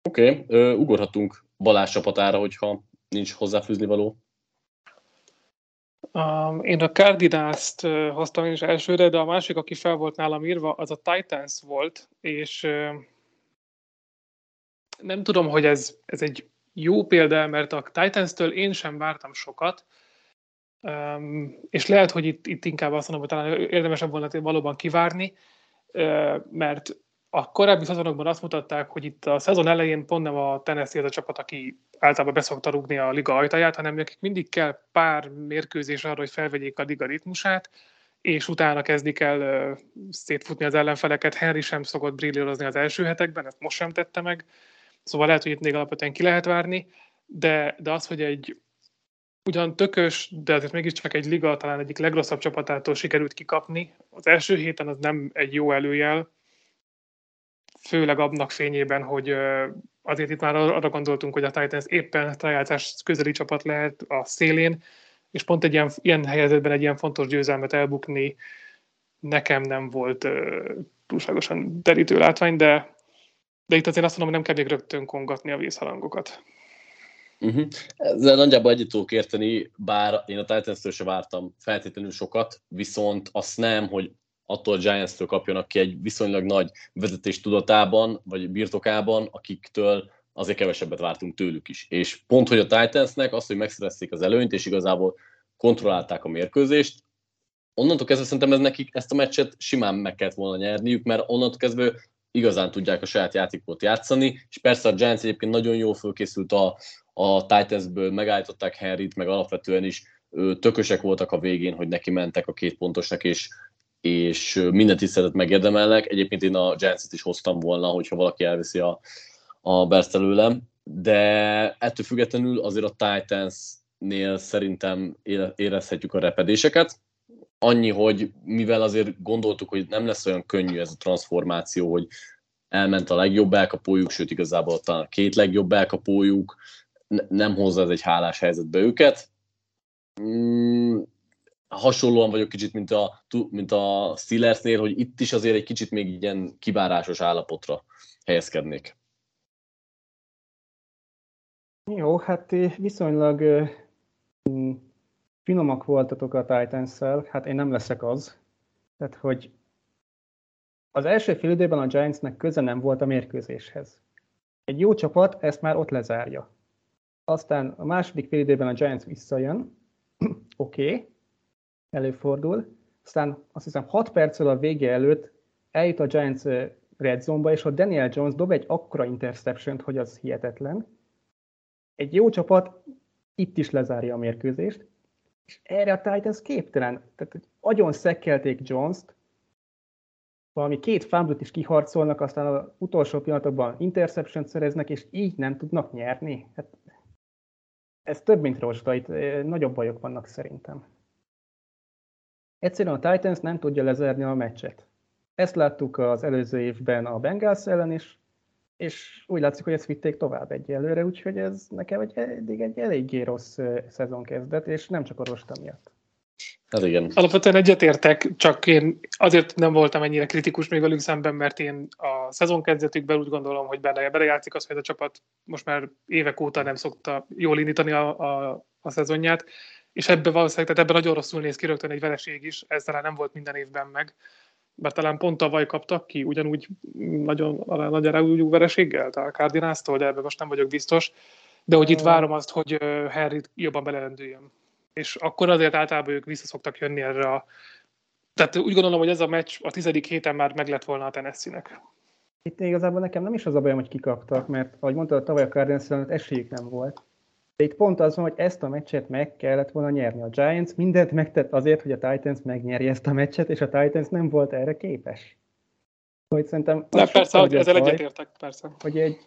Oké, okay, ugorhatunk Balázs csapatára, hogyha nincs hozzáfűzni való. Um, én a Cardinals-t hoztam is elsőre, de a másik, aki fel volt nálam írva, az a Titans volt, és nem tudom, hogy ez, ez egy jó példa, mert a Titans-től én sem vártam sokat, um, és lehet, hogy itt, itt inkább azt mondom, hogy talán érdemesebb volna valóban kivárni, mert a korábbi szezonokban azt mutatták, hogy itt a szezon elején pont nem a Tennessee az a csapat, aki általában beszokta rúgni a liga ajtaját, hanem nekik mindig kell pár mérkőzés arra, hogy felvegyék a liga ritmusát, és utána kezdik el szétfutni az ellenfeleket. Henry sem szokott brillírozni az első hetekben, ezt most sem tette meg, szóval lehet, hogy itt még alapvetően ki lehet várni, de, de az, hogy egy ugyan tökös, de azért mégiscsak egy liga talán egyik legrosszabb csapatától sikerült kikapni, az első héten az nem egy jó előjel, főleg abnak fényében, hogy azért itt már arra gondoltunk, hogy a Titans éppen rájátszás közeli csapat lehet a szélén, és pont egy ilyen, ilyen helyzetben egy ilyen fontos győzelmet elbukni nekem nem volt uh, túlságosan terítő látvány, de, de itt azért azt mondom, hogy nem kell még rögtön kongatni a vízhalangokat. Uh-huh. Ezzel nagyjából egyet tudok érteni, bár én a Titans-től se vártam feltétlenül sokat, viszont azt nem, hogy attól a Giants-től kapjanak ki egy viszonylag nagy vezetés tudatában, vagy birtokában, akiktől azért kevesebbet vártunk tőlük is. És pont, hogy a Titansnek azt, hogy megszerezték az előnyt, és igazából kontrollálták a mérkőzést, onnantól kezdve szerintem ez nekik ezt a meccset simán meg kellett volna nyerniük, mert onnantól kezdve igazán tudják a saját játékot játszani, és persze a Giants egyébként nagyon jól fölkészült a, a Titansből, megállították Henryt, meg alapvetően is tökösek voltak a végén, hogy neki mentek a két pontosnak, és és minden tiszteletet megérdemelnek. Egyébként én a giants is hoztam volna, hogyha valaki elviszi a, a Bears előlem, de ettől függetlenül azért a Titans-nél szerintem érezhetjük a repedéseket. Annyi, hogy mivel azért gondoltuk, hogy nem lesz olyan könnyű ez a transformáció, hogy elment a legjobb elkapójuk, sőt igazából talán a két legjobb elkapójuk, nem hozza ez egy hálás helyzetbe őket. Hasonlóan vagyok kicsit, mint a, mint a Steelersnél, hogy itt is azért egy kicsit még ilyen kivárásos állapotra helyezkednék. Jó, hát viszonylag mm, finomak voltatok a titans hát én nem leszek az. Tehát, hogy az első fél időben a Giantsnek köze nem volt a mérkőzéshez. Egy jó csapat ezt már ott lezárja. Aztán a második fél időben a Giants visszajön, oké, okay, előfordul, aztán azt hiszem 6 perccel a vége előtt eljut a Giants red zone-ba, és ott Daniel Jones dob egy akkora interception hogy az hihetetlen. Egy jó csapat itt is lezárja a mérkőzést, és erre a Titans képtelen. Tehát agyon szekkelték Jones-t, valami két fumble is kiharcolnak, aztán az utolsó pillanatokban interception szereznek, és így nem tudnak nyerni. Hát ez több, mint rosta, itt nagyobb bajok vannak szerintem. Egyszerűen a Titans nem tudja lezerni a meccset. Ezt láttuk az előző évben a Bengals ellen is, és úgy látszik, hogy ezt vitték tovább egyelőre, úgyhogy ez nekem egy, eddig egy eléggé rossz szezon kezdet, és nem csak a rosta miatt. Hát igen. Alapvetően egyetértek, csak én azért nem voltam ennyire kritikus még velük szemben, mert én a szezon kezdetükben úgy gondolom, hogy benne belejátszik az, hogy ez a csapat most már évek óta nem szokta jól indítani a, a, a szezonját, és ebben valószínűleg, tehát ebben nagyon rosszul néz ki rögtön egy vereség is, ez talán nem volt minden évben meg, mert talán pont tavaly kaptak ki, ugyanúgy nagyon nagy erejű vereséggel, a Cardinals-tól, de ebben most nem vagyok biztos, de hogy itt várom azt, hogy Harry jobban belelendüljön. És akkor azért általában ők vissza szoktak jönni erre a... Tehát úgy gondolom, hogy ez a meccs a tizedik héten már meg lett volna a Tennessee-nek. Itt igazából nekem nem is az a bajom, hogy kikaptak, mert ahogy mondtad, tavaly a Cardinals esélyük nem volt. De itt pont az van, hogy ezt a meccset meg kellett volna nyerni. A Giants mindent megtett azért, hogy a Titans megnyerje ezt a meccset, és a Titans nem volt erre képes. Hogy szerintem... De persze, hogy ezzel egyetértek, persze. Hogy egy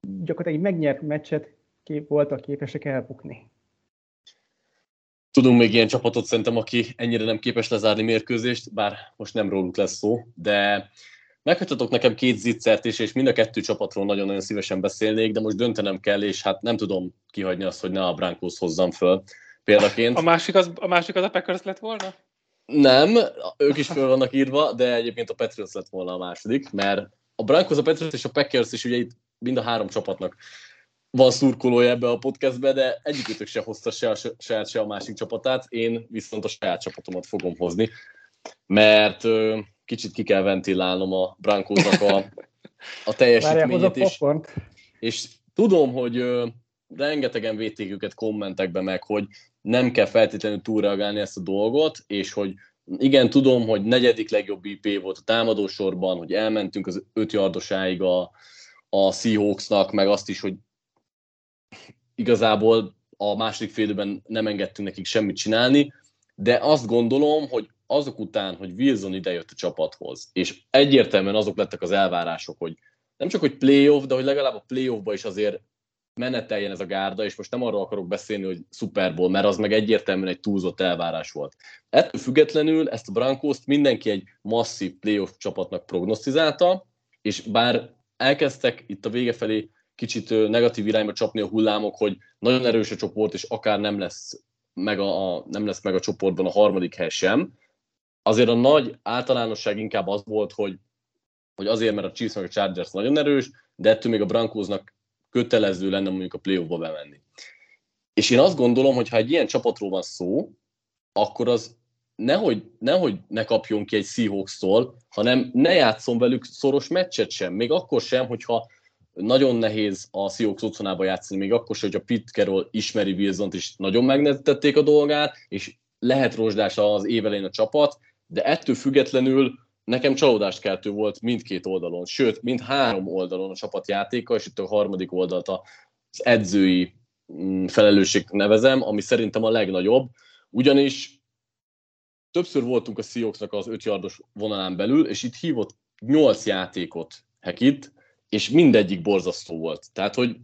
gyakorlatilag egy megnyert meccset kép, voltak képesek elbukni. Tudunk még ilyen csapatot szerintem, aki ennyire nem képes lezárni mérkőzést, bár most nem róluk lesz szó, de Meghagyhatok nekem két zicsert is, és mind a kettő csapatról nagyon-nagyon szívesen beszélnék, de most döntenem kell, és hát nem tudom kihagyni azt, hogy ne a Broncos hozzam föl példaként. A másik az a, másik az a Packers lett volna? Nem, ők is föl vannak írva, de egyébként a Patriots lett volna a második, mert a Broncos, a Patriots és a Packers is ugye itt mind a három csapatnak van szurkolója ebbe a podcastbe, de egyikőtök se hozta se a saját, se a másik csapatát, én viszont a saját csapatomat fogom hozni, mert kicsit ki kell ventilálnom a Brankóznak a, a teljesítményét is. És tudom, hogy ö, rengetegen védték őket kommentekben meg, hogy nem kell feltétlenül túlreagálni ezt a dolgot, és hogy igen, tudom, hogy negyedik legjobb IP volt a támadósorban, hogy elmentünk az öt yardosáig a, a Seahawksnak, meg azt is, hogy igazából a második félőben nem engedtünk nekik semmit csinálni, de azt gondolom, hogy azok után, hogy Wilson idejött a csapathoz, és egyértelműen azok lettek az elvárások, hogy nem csak, hogy playoff, de hogy legalább a playoffba is azért meneteljen ez a gárda, és most nem arról akarok beszélni, hogy Super Bowl, mert az meg egyértelműen egy túlzott elvárás volt. Ettől függetlenül ezt a Broncos-t mindenki egy masszív playoff csapatnak prognosztizálta, és bár elkezdtek itt a vége felé kicsit negatív irányba csapni a hullámok, hogy nagyon erős a csoport, és akár nem lesz meg a, a, nem lesz meg a csoportban a harmadik hely sem, azért a nagy általánosság inkább az volt, hogy, hogy azért, mert a Chiefs meg a Chargers nagyon erős, de ettől még a Broncosnak kötelező lenne mondjuk a playoffba bemenni. És én azt gondolom, hogy ha egy ilyen csapatról van szó, akkor az nehogy, nehogy ne kapjon ki egy Seahawks-tól, hanem ne játszom velük szoros meccset sem. Még akkor sem, hogyha nagyon nehéz a Seahawks otthonába játszani, még akkor sem, hogy a Pete Carroll ismeri Wilson-t, és nagyon megnetették a dolgát, és lehet rozsdás az évelén a csapat, de ettől függetlenül nekem csalódást keltő volt mindkét oldalon, sőt, mind három oldalon a csapatjátéka, és itt a harmadik oldalt az edzői mm, felelősség nevezem, ami szerintem a legnagyobb, ugyanis többször voltunk a Seahawksnak az öt yardos vonalán belül, és itt hívott nyolc játékot Hekit, és mindegyik borzasztó volt. Tehát, hogy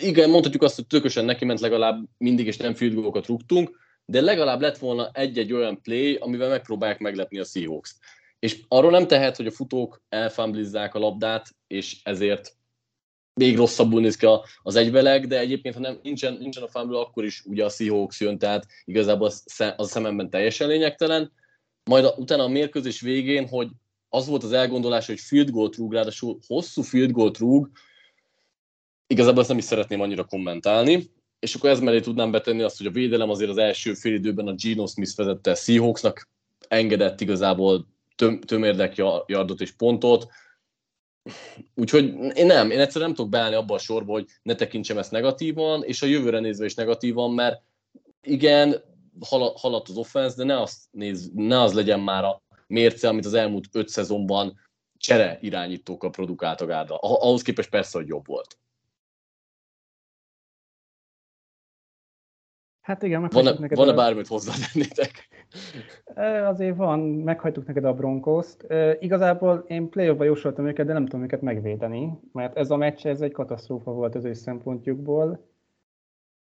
igen, mondhatjuk azt, hogy tökösen neki ment legalább mindig, és nem field rúgtunk, de legalább lett volna egy-egy olyan play, amivel megpróbálják meglepni a Seahawks. És arról nem tehet, hogy a futók elfamblizzák a labdát, és ezért még rosszabbul néz ki az egybeleg, de egyébként, ha nem, nincsen, nincsen a fumble, akkor is ugye a Seahawks jön, tehát igazából az, az szememben teljesen lényegtelen. Majd a, utána a mérkőzés végén, hogy az volt az elgondolás, hogy field goal rúg, ráadásul hosszú field goal rúg, igazából ezt nem is szeretném annyira kommentálni, és akkor ez mellé tudnám betenni azt, hogy a védelem azért az első fél időben a Geno Smith vezette Seahawksnak, engedett igazából töm, tömérdek yardot és pontot, Úgyhogy én nem, én egyszerűen nem tudok beállni abba a sorba, hogy ne tekintsem ezt negatívan, és a jövőre nézve is negatívan, mert igen, haladt az offense, de ne, azt néz, ne az legyen már a mérce, amit az elmúlt öt szezonban csere irányítókkal produkált a gárda. Ahhoz képest persze, hogy jobb volt. Hát igen, van-e, neked van-e a... bármit hozzátennétek? Azért van, meghajtuk neked a bronkoszt. Igazából én play-offba jósoltam őket, de nem tudom őket megvédeni, mert ez a meccs ez egy katasztrófa volt az ő szempontjukból.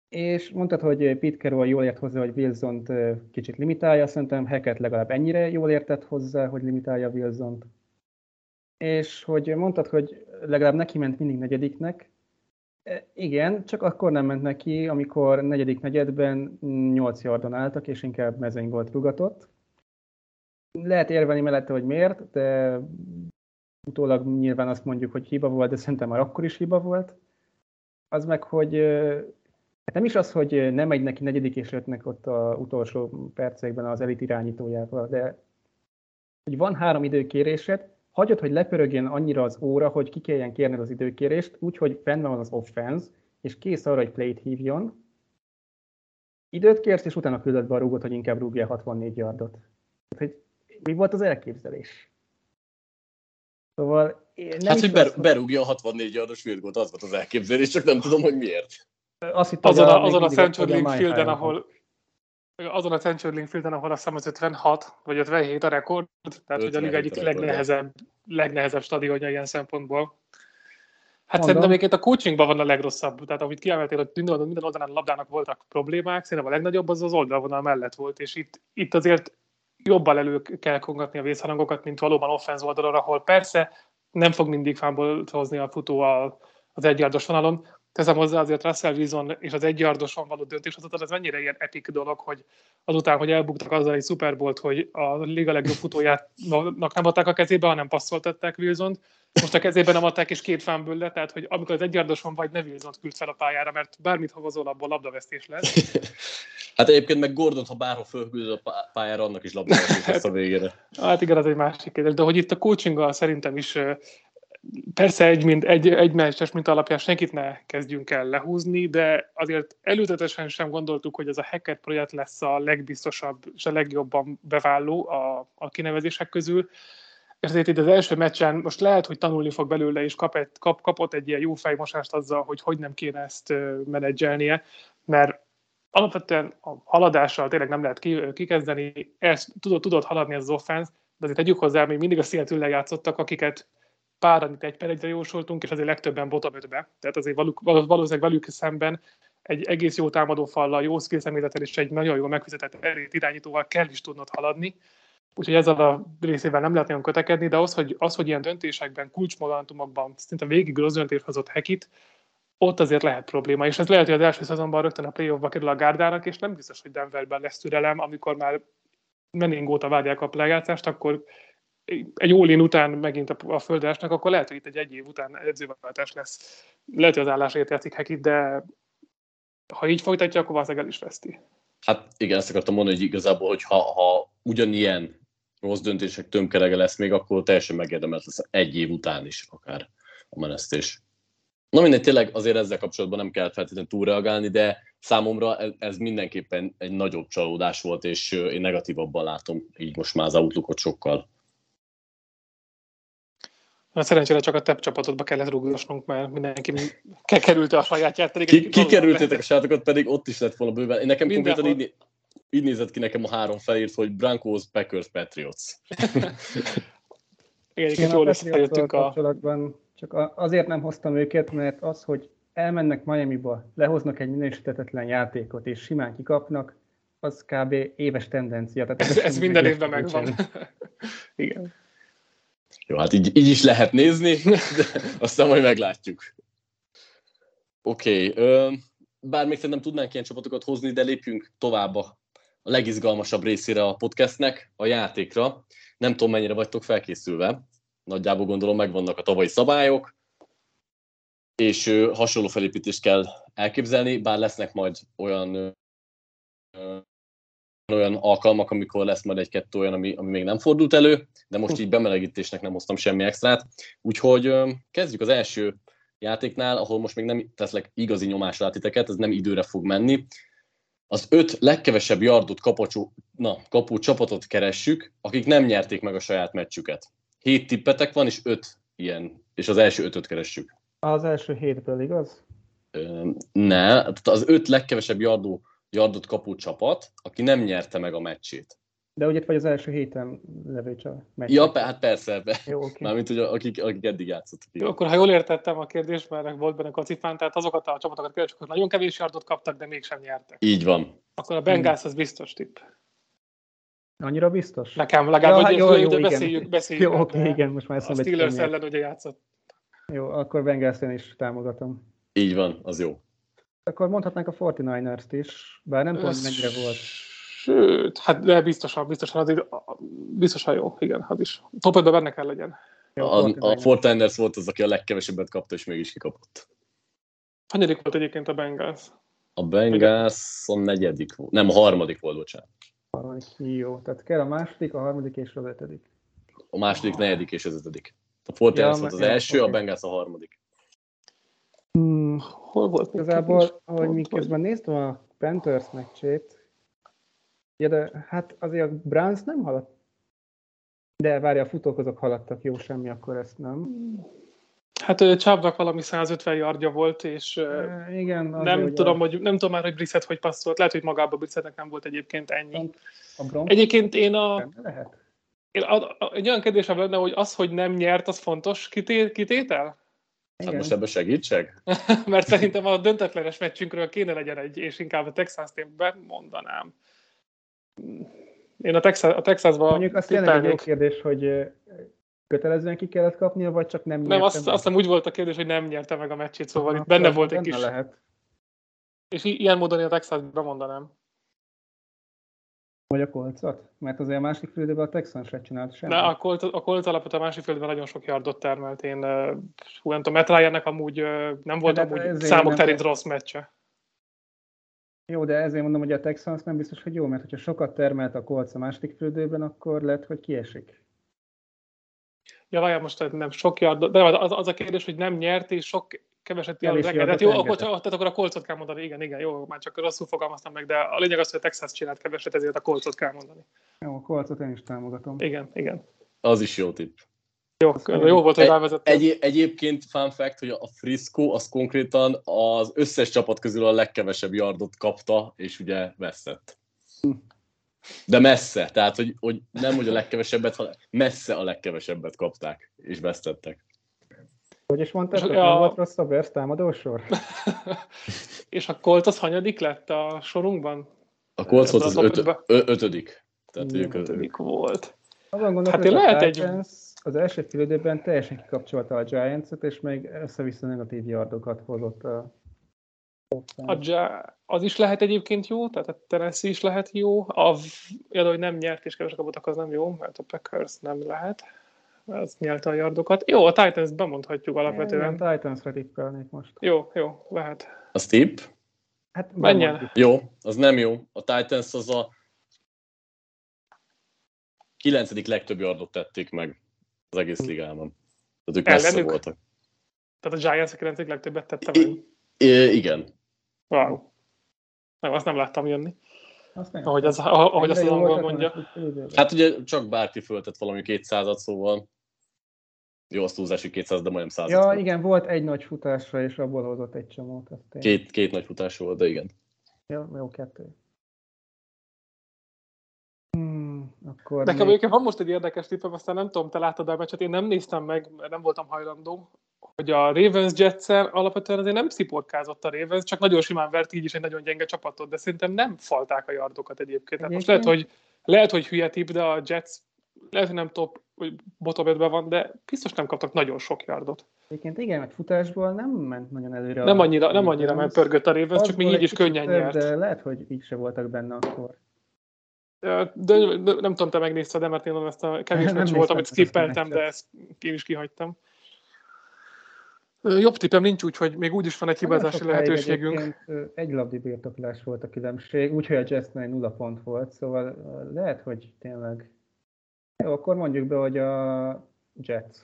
És mondtad, hogy Pete Carroll jól ért hozzá, hogy wilson kicsit limitálja, szerintem Hackett legalább ennyire jól értett hozzá, hogy limitálja wilson -t. És hogy mondtad, hogy legalább neki ment mindig negyediknek, igen, csak akkor nem ment neki, amikor negyedik negyedben 8 yardon álltak, és inkább mezőny volt rugatott. Lehet érvelni mellette, hogy miért, de utólag nyilván azt mondjuk, hogy hiba volt, de szerintem már akkor is hiba volt. Az meg, hogy hát nem is az, hogy nem megy neki negyedik és ötnek ott a utolsó percekben az elit irányítójával, de hogy van három időkérésed, hagyod, hogy lepörögjön annyira az óra, hogy ki kelljen kérned az időkérést, úgyhogy fenn van az offense, és kész arra, hogy play hívjon. Időt kérsz, és utána küldött be a rúgot, hogy inkább rúgja 64 yardot. hogy mi volt az elképzelés? Szóval nem hát, hogy ber, berúgja a 64 yardos field goal, az volt az elképzelés, csak nem tudom, hogy miért. Azt hittem, azon a, azon a Century Link fielden, ahol, azon a Century Fielden, ahol azt hiszem az 56 vagy 57 a rekord, tehát hogy a liga egyik legnehezebb, legnehezebb stadionja ilyen szempontból. Hát Mondom. szerintem egyébként a coachingban van a legrosszabb, tehát amit kiemeltél, hogy minden, minden oldalán a labdának voltak problémák, szerintem a legnagyobb az az oldalvonal mellett volt, és itt, itt azért jobban elő kell kongatni a vészharangokat, mint valóban offenz oldalon, ahol persze nem fog mindig fámból hozni a futó az egyjárdos vonalon, teszem hozzá azért Russell Wilson és az egyardoson való döntéshozatal, ez mennyire ilyen epik dolog, hogy azután, hogy elbuktak azzal egy Super Bowl-t, hogy a liga legjobb futójának nem adták a kezébe, hanem passzoltatták wilson most a kezében nem adták, és két fánből le, tehát hogy amikor az egyardoson vagy, ne wilson küld fel a pályára, mert bármit havazol, abból labdavesztés lesz. hát egyébként meg Gordon, ha bárhol fölküldöd a pályára, annak is labdavesztés lesz a végére. hát igen, az egy másik kérdés, de hogy itt a coachinggal szerintem is Persze egy, mint, egy, egy meccses mint alapján senkit ne kezdjünk el lehúzni, de azért előzetesen sem gondoltuk, hogy ez a hacker projekt lesz a legbiztosabb és a legjobban beválló a, a kinevezések közül. Ezért itt az első meccsen most lehet, hogy tanulni fog belőle, és kap, kap, kapott egy ilyen jó fejmosást azzal, hogy hogy nem kéne ezt menedzselnie, mert alapvetően a haladással tényleg nem lehet kikezdeni, ezt tudod, tudod haladni ez az offense, de azért tegyük hozzá, még mindig a Seattle játszottak, akiket páran itt egy per egyre jósoltunk, és azért legtöbben bottom ötbe. Tehát azért valószínűleg velük szemben egy egész jó támadó fallal, jó skill személyzettel és egy nagyon jól megfizetett erét irányítóval kell is tudnod haladni. Úgyhogy ezzel a részével nem lehet nagyon kötekedni, de az, hogy, az, hogy ilyen döntésekben, kulcsmomentumokban szinte végig rossz döntés hozott Hekit, ott azért lehet probléma. És ez lehet, hogy az első szezonban rögtön a playoffba kerül a gárdának, és nem biztos, hogy Denverben lesz türelem, amikor már mennénk óta várják a lejátszást, akkor egy all után megint a, a földesnek, akkor lehet, hogy itt egy egy év után edzőváltás lesz. Lehet, hogy az állásért játszik Hekit, de ha így folytatja, akkor valószínűleg el is veszti. Hát igen, ezt akartam mondani, hogy igazából, hogy ha, ha ugyanilyen rossz döntések tömkerege lesz még, akkor teljesen megérdemelt lesz egy év után is akár a menesztés. Na mindegy, tényleg azért ezzel kapcsolatban nem kell feltétlenül túlreagálni, de számomra ez mindenképpen egy nagyobb csalódás volt, és én negatívabban látom így most már az outlookot sokkal. Na, szerencsére csak a TEP csapatodba kellett rúgdosnunk, mert mindenki kerülte a sajátját. Pedig ki, ki kerültétek a sajátokat, pedig ott is lett volna bőven. Én nekem Mindenhol. konkrétan így, így nézett ki nekem a három felírt, hogy Broncos, Packers, Patriots. Igen, Igen jól összejöttünk a... Csak azért nem hoztam őket, mert az, hogy elmennek Miami-ba, lehoznak egy minősítetetlen játékot, és simán kikapnak, az kb. éves tendencia. Tehát ez, ez minden évben megvan. Igen. Jó, hát így, így is lehet nézni, de aztán majd meglátjuk. Oké, okay, bár még szerintem tudnánk ilyen csapatokat hozni, de lépjünk tovább a legizgalmasabb részére a podcastnek, a játékra. Nem tudom, mennyire vagytok felkészülve. Nagyjából gondolom megvannak a tavalyi szabályok, és hasonló felépítést kell elképzelni, bár lesznek majd olyan olyan alkalmak, amikor lesz majd egy-kettő olyan, ami, ami még nem fordult elő, de most így bemelegítésnek nem hoztam semmi extrát. Úgyhogy kezdjük az első játéknál, ahol most még nem teszlek igazi nyomásra titeket, ez nem időre fog menni. Az öt legkevesebb yardot kapacsú, na, kapó csapatot keressük, akik nem nyerték meg a saját meccsüket. Hét tippetek van, és öt ilyen, és az első ötöt keressük. Az első hétből, igaz? Ö, ne, az öt legkevesebb yardó, yardot kapó csapat, aki nem nyerte meg a meccsét. De ugye vagy az első héten levő csapat. Ja, hát persze, be. Jó, okay. Mármint, hogy akik, akik eddig játszottak. Jó, akkor ha jól értettem a kérdést, mert volt benne kacifán, tehát azokat a csapatokat kérdezik, hogy nagyon kevés yardot kaptak, de mégsem nyertek. Így van. Akkor a Bengals az biztos tipp. Annyira biztos? Nekem legalább, ja, hogy jó, jó, jó, beszéljük, beszéljük. Jó, oké, okay, igen, most már A Steelers ellen ugye játszott. Jó, akkor bengals is támogatom. Így van, az jó. Akkor mondhatnánk a 49ers-t is, bár nem tudom, mennyire volt. Sőt, hát de biztosan, biztosan, azért, biztosan jó, igen, az is. Top 5 benne kell legyen. Jó, a, a 49ers volt az, aki a legkevesebbet kapta, és mégis kikapott. Hanyadik volt egyébként a Bengals? A Bengals a negyedik volt. Nem, a harmadik volt, bocsánat. Harmadik, jó. Tehát kell a második, a harmadik és az ötödik. A második, negyedik és az ötödik. A Fortiners ja, volt az ja, első, okay. a Bengals a harmadik. Hmm, hol volt? Igazából, ahogy miközben néztem a Panthers meccsét, ja, de hát azért a Browns nem haladt. De várja, a futók azok haladtak, jó semmi, akkor ezt nem. Hát Csávnak valami 150 yardja volt, és e, igen, nem tudom, a... hogy, nem tudom már, hogy Brissett hogy passzolt. Lehet, hogy magában Brissettnek nem volt egyébként ennyi. A Egyébként én a... Lehet én a, a, egy olyan kérdésem lenne, hogy az, hogy nem nyert, az fontos kité, kitétel? Hát most ebben segítsek? Mert szerintem a döntetlenes meccsünkről kéne legyen egy, és inkább a Texas témben mondanám. Én a, Texas, a Texasban Mondjuk azt tényleg egy kérdés, hogy kötelezően ki kellett kapnia, vagy csak nem Nem, azt, azt nem úgy volt a kérdés, hogy nem nyerte meg a meccsét, szóval itt benne volt egy kis... Lehet. És ilyen módon én a Texasban mondanám. Vagy a kolcot? Mert azért a másik félidőben a Texans se csinált semmit. Ne, a Colt, a Colt alapot a másik félidőben nagyon sok yardot termelt. Én, hú, nem tudom, Matt Ryan-nek amúgy nem volt hát, amúgy számok szerint rossz meccse. Jó, de ezért mondom, hogy a Texans nem biztos, hogy jó, mert hogyha sokat termelt a Colts a második félidőben, akkor lehet, hogy kiesik. Ja, várjál, most nem sok yard, de az, az a kérdés, hogy nem nyert, és sok keveset jár Tehát jó, akkor, tehát akkor a kolcot kell mondani, igen, igen, jó, már csak rosszul fogalmaztam meg, de a lényeg az, hogy a Texas csinált keveset, ezért a kolcot kell mondani. Jó, a kolcot én is támogatom. Igen, igen. Az is jó tipp. Jó, jó volt, hogy rávezettem. Egy, egyébként fun fact, hogy a Frisco az konkrétan az összes csapat közül a legkevesebb yardot kapta, és ugye veszett. De messze, tehát hogy, hogy nem hogy a legkevesebbet, hanem messze a legkevesebbet kapták, és vesztettek. Hogy is mondtad, hogy a... volt rossz a Bears támadósor? és a Colt az hanyadik lett a sorunkban? A Colt volt az öt, ötödik. Tehát ők ötödik volt. Azon hát én lehet egy... Az első fél teljesen kikapcsolta a Giants-et, és még össze-vissza negatív yardokat hozott a a ja, az is lehet egyébként jó, tehát a Tennessee is lehet jó. A, ja, hogy nem nyert és kevesek kapottak, az nem jó, mert a Packers nem lehet. Az nyelte a yardokat. Jó, a Titans bemondhatjuk alapvetően. Igen, Titans-re tippelnék most. Jó, jó, lehet. Az tipp? Hát menjen. Jó, az nem jó. A Titans az a kilencedik legtöbb yardot tették meg az egész ligában. Tehát ők messze voltak. Tehát a Giants a kilencedik legtöbbet tette meg? I- igen. Wow. Nem, azt nem láttam jönni. Ahogy, az, ahogy azt az angol mondja. Hát ugye csak bárki föltett valami 200 szóval jó, az túlzás, hogy 200, de majdnem 100. Ja, volt. igen, volt egy nagy futásra, és abból hozott egy csomót. Két, két nagy futás volt, de igen. Jó, jó, kettő. Hmm, akkor Nekem még... van most egy érdekes tippem, aztán nem tudom, te láttad a meccset, én nem néztem meg, mert nem voltam hajlandó. Hogy a Ravens jets alapvetően azért nem sziporkázott a Ravens, csak nagyon simán vert így is egy nagyon gyenge csapatot, de szerintem nem falták a yardokat egyébként. egyébként. Most lehet, hogy, lehet, hogy hülye tip, de a Jets lehet, hogy nem top, vagy bottom van, de biztos nem kaptak nagyon sok yardot. Egyébként igen, hogy futásból nem ment nagyon előre. Nem annyira, nem annyira ment pörgött a Ravens, csak még így is könnyen több, nyert. De lehet, hogy így se voltak benne akkor. De, de, de nem tudom, te megnézted, de mert én ezt a kevés meccs volt, amit skippeltem, de ezt én is kihagytam. Jobb tippem nincs úgy, hogy még úgy is van egy hibázási lehetőségünk. Egy labdi birtoklás volt a különbség, úgyhogy a Jetsnél nulla pont volt, szóval lehet, hogy tényleg... Jó, akkor mondjuk be, hogy a Jets.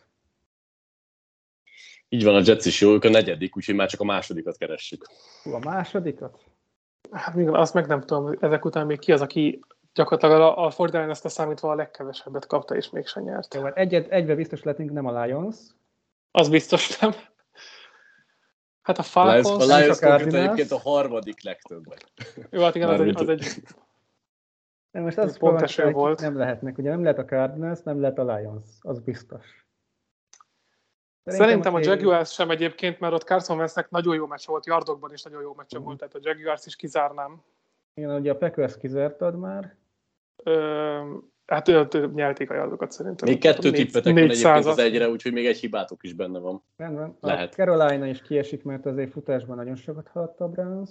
Így van, a Jets is jó, ők a negyedik, úgyhogy már csak a másodikat keressük. Hú, a másodikat? Hát még azt meg nem tudom, ezek után még ki az, aki gyakorlatilag a, a Fordán ezt a számítva a legkevesebbet kapta, és mégsem nyert. Jó, hát egyet, egybe biztos lettünk, nem a Lions. Az biztos nem. Hát a Falcons... A Lions, a Lions egyébként a harmadik legtöbbet. Jó, hát igen, az egy, az egy... De most az pont eső volt. Nem lehetnek, ugye nem lehet a Cardinals, nem lehet a Lions, az biztos. Szerintem, Szerintem a Jaguars sem egyébként, mert ott Carson Wentznek nagyon jó meccs volt, yardokban is nagyon jó meccs uh-huh. volt, tehát a Jaguars is kizárnám. Igen, ugye a Packers kizártad már. Ö, hát ő, nyelték a yardokat szerintem. Még kettő tippetek van egyébként az egyre, úgyhogy még egy hibátok is benne van. Rendben. Lehet. A Carolina is kiesik, mert azért futásban nagyon sokat haladt a Browns.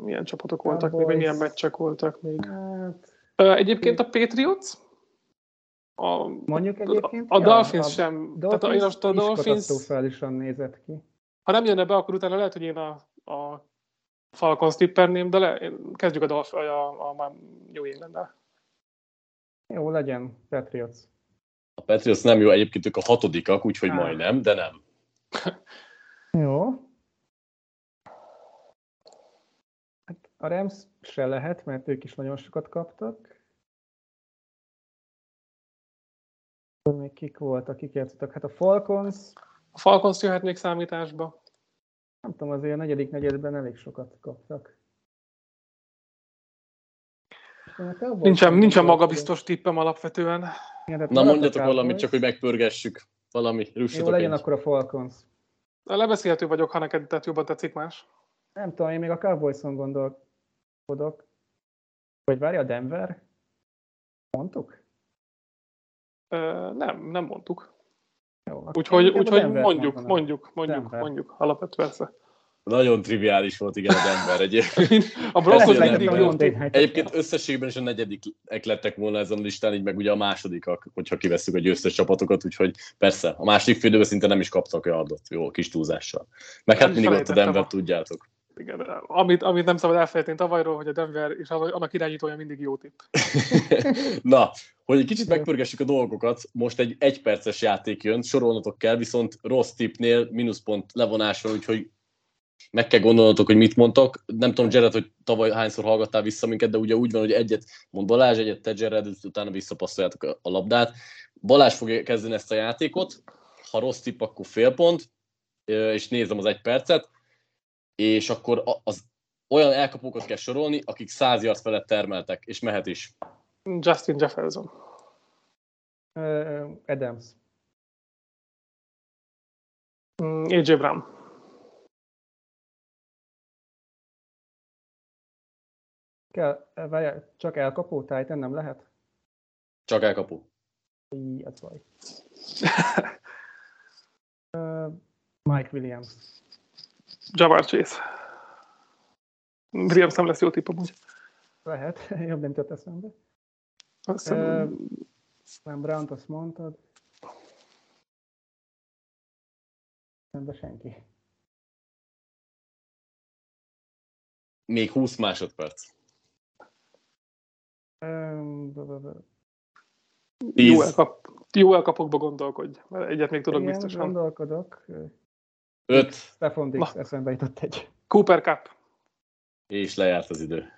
Milyen csapatok voltak még, vagy milyen meccsek voltak még? Hát... Egyébként a Patriots? A, Mondjuk egyébként? A, a Dolphins a sem. Dolphins tehát a, én a Dolphins... nézett ki. Ha nem jönne be, akkor utána lehet, hogy én a, a Falcons tipperném, de le, kezdjük a, Dolph, a, a, a New england Jó, legyen Patriots. A Patriots nem jó, egyébként ők a hatodikak, úgyhogy ah. majdnem, de nem. jó. Hát a Rams se lehet, mert ők is nagyon sokat kaptak. Még kik voltak, kik játszottak? Hát a Falcons. A Falcons jöhet még számításba nem tudom, azért a negyedik negyedben elég sokat kaptak. Nincsen, nincsen magabiztos tippem alapvetően. Igen, Na mondjatok valamit, csak hogy megpörgessük. Valami, Jó, legyen akkor a Falcons. Lebeszélhető vagyok, ha neked tehát jobban tetszik más. Nem tudom, én még a Cowboys-on gondolkodok. Vagy várja a Denver? Mondtuk? Ö, nem, nem mondtuk. Úgyhogy, úgyhogy mondjuk, mondjuk, mondjuk, mondjuk, alapvetően persze. Nagyon triviális volt, igen, a Denver egyébként. a Broncos Egyébként összességben is a negyedikek lettek volna ezen a listán, így meg ugye a másodikak, hogyha kivesszük a győztes csapatokat, úgyhogy persze, a második félidőben szinte nem is kaptak yardot, jó, kis túlzással. Meg hát mindig ott a Denver, tudjátok. Igen, amit, amit nem szabad elfelejteni tavalyról, hogy a Denver és annak irányítója mindig jó tipp. Na, hogy egy kicsit megpörgessük a dolgokat, most egy egyperces játék jön, sorolnatok kell, viszont rossz tippnél mínuszpont levonása, úgyhogy meg kell gondolnotok, hogy mit mondtok. Nem tudom, Jared, hogy tavaly hányszor hallgattál vissza minket, de ugye úgy van, hogy egyet mond Balázs, egyet te Jared, utána visszapasszoljátok a labdát. Balázs fogja kezdeni ezt a játékot, ha rossz tipp, akkor fél pont, és nézem az egy percet, és akkor az olyan elkapókat kell sorolni, akik 100 yard felett termeltek, és mehet is. Justin Jefferson. Uh, Adams. Mm, AJ Brown. Kell, várj, csak elkapó Titan nem lehet? Csak elkapó. Így, az baj. uh, Mike Williams. Jabbar Chase. Williams nem lesz jó tipp amúgy. Lehet, jobb nem tett eszembe. Azt uh, nem Brown-t azt mondtad. Nem senki. Még 20 másodperc. jó, elkap, jó elkapokba gondolkodj, mert egyet még tudok Igen, biztosan. gondolkodok. Öt. Stefan Dix eszembe jutott egy. Cooper Cup. És lejárt az idő.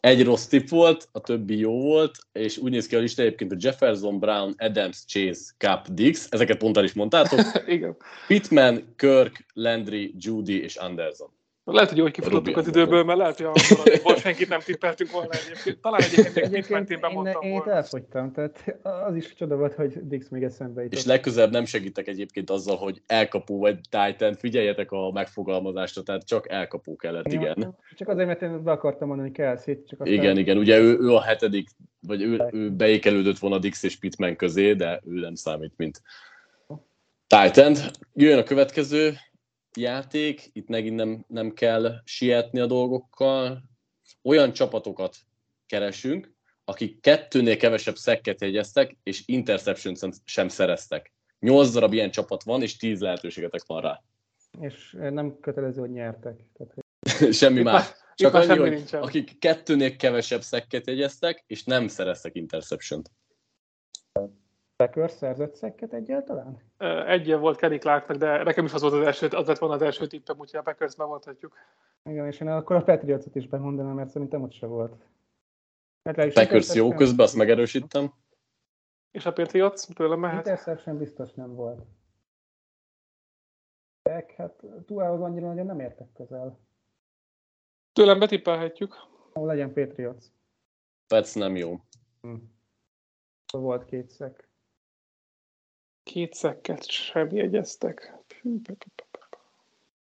Egy rossz tip volt, a többi jó volt, és úgy néz ki a lista egyébként, a Jefferson, Brown, Adams, Chase, Cup, Dix, ezeket pont el is mondtátok. Igen. Pittman, Kirk, Landry, Judy és Anderson. Lehet, hogy jó, hogy kifutottuk az időből, mert lehet, hogy a senkit nem tippeltünk volna egyébként. Talán egyébként még egyébként én bemondtam én, én elfogytam, tehát az is csoda volt, hogy Dix még eszembe jutott. És legközelebb nem segítek egyébként azzal, hogy elkapó vagy Titan, figyeljetek a megfogalmazásra, tehát csak elkapó kellett, igen. igen. Csak azért, mert én be akartam mondani kelsey csak aztán... Igen, igen, ugye ő, ő a hetedik, vagy ő, ő beékelődött volna Dix és Pitman közé, de ő nem számít, mint Titan. Jöjjön a következő, játék, itt megint nem, nem kell sietni a dolgokkal. Olyan csapatokat keresünk, akik kettőnél kevesebb szekket jegyeztek, és interception sem szereztek. Nyolc darab ilyen csapat van, és tíz lehetőségetek van rá. És nem kötelező, hogy nyertek. Tehát, hogy... semmi más. Csak annyi, hogy nincsen. akik kettőnél kevesebb szekket jegyeztek, és nem szereztek interception-t. Packers szerzett szekket egyáltalán? Egyen volt Kenny Clarknak, de nekem is az volt az első, az lett volna az első tippem, úgyhogy a Packers bemondhatjuk. Igen, és én akkor a Patriots-ot is bemondanám, mert szerintem ott se volt. Packers jó közben, azt megerősítem. És a Patriots tőlem mehet? Interception biztos nem volt. Ek, hát Tuához annyira nagyon nem értek közel. Tőlem betippelhetjük. Ó, legyen Patriots. Pets nem jó. Hm. Volt két szek. Két szekket sem jegyeztek.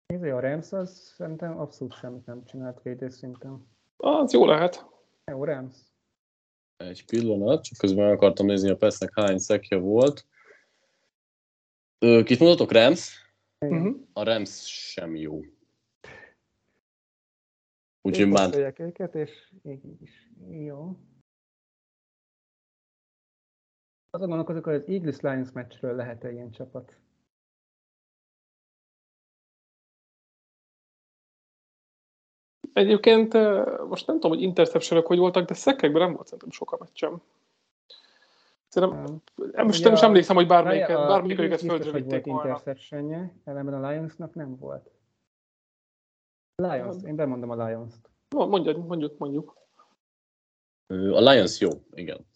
Nézd, a Rams az szerintem abszolút semmit nem csinált védés szinten. Az jó lehet. Jó, Rams. Egy pillanat, csak közben akartam nézni a Pesznek hány szekje volt. Ö, kit mondatok, Rams? Uh-huh. A Rams sem jó. Úgyhogy már... őket, és így is. Jó. Azon gondolkozok, hogy az Eagles Lions meccsről lehet-e ilyen csapat? Egyébként most nem tudom, hogy interception hogy voltak, de szekekben nem volt szerintem sok a meccsem. Szerintem, nem. most nem is emlékszem, hogy bármelyiket, bármelyiket földre vitték volna. interceptionje, ellenben a Lionsnak nem volt. Lions, én bemondom a Lions-t. Mondjuk, mondjuk, mondjuk. A Lions jó, igen.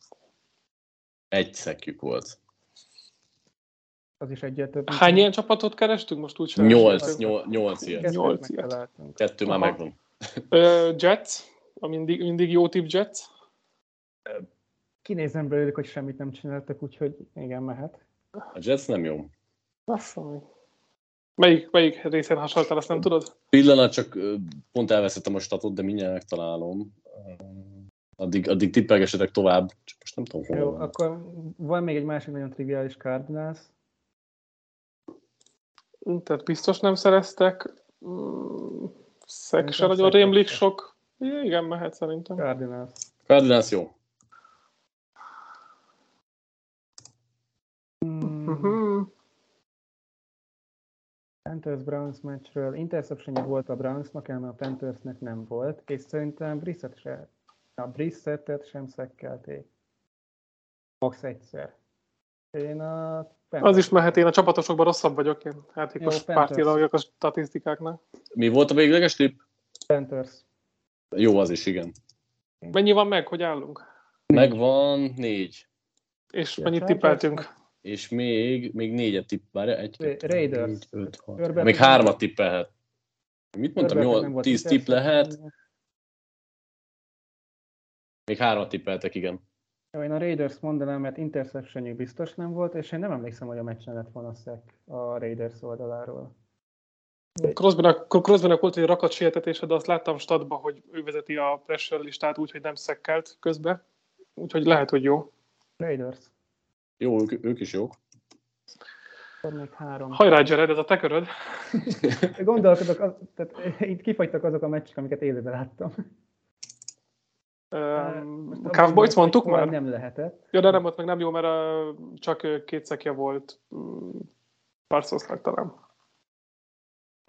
Egy szekjük volt. Az is egyet. Hány ilyen csapatot kerestünk most úgy? Nyolc, nyolc, nyolc ilyen. Nyolc ilyen. Kettő már megvan. Jets, a mindig, mindig jó tip Jets. Kinézem belőlük, hogy semmit nem csináltak, úgyhogy igen, mehet. A Jets nem jó. Basszom. Melyik, melyik részen hasonlítál, azt nem tudod? Pillanat, csak pont elveszettem a statot, de mindjárt megtalálom. Addig, addig tippelgessetek tovább, csak most nem tudom hol Jó, van. akkor van még egy másik nagyon triviális Cardinals. Tehát biztos nem szereztek. Szek se nagyon rémlik sok. Igen, mehet szerintem. Cardinals. Cardinals jó. Hmm. Panthers Browns meccsről interception volt a Brownsnak, ám a Panthersnek nem volt, és szerintem Brissett se a Brissettet sem szekkelték. Max egyszer. Én a Panthers. Az is mehet, én a csapatosokban rosszabb vagyok, én játékos pártilag vagyok a statisztikáknál. Mi volt a végleges tipp? Panthers. Jó, az is, igen. Mennyi van meg, hogy állunk? Megvan négy. És mennyit tippeltünk? És még, még négyet tippel. Egy, kettő, Raiders. Négy, öt, hat. Még hármat tippelhet. Mit mondtam? Jó, tíz tipp lehet. Még három tippeltek, igen. Jó, én a Raiders mondanám, mert interception biztos nem volt, és én nem emlékszem, hogy a meccsen lett volna szek a Raiders oldaláról. Crosbynak volt egy rakat sietetése, de azt láttam statban, hogy ő vezeti a pressure listát úgy, hogy nem szekkelt közbe. Úgyhogy lehet, hogy jó. Raiders. Jó, ők, ők is jók. még három. Hajrá, Jared, ez a te köröd. Gondolkodok, tehát itt kifagytak azok a meccsek, amiket élőben láttam. Um, Cowboys mondtuk már? Nem lehetett. Ja, de nem volt meg nem jó, mert csak két szekje volt Parsonsnak talán.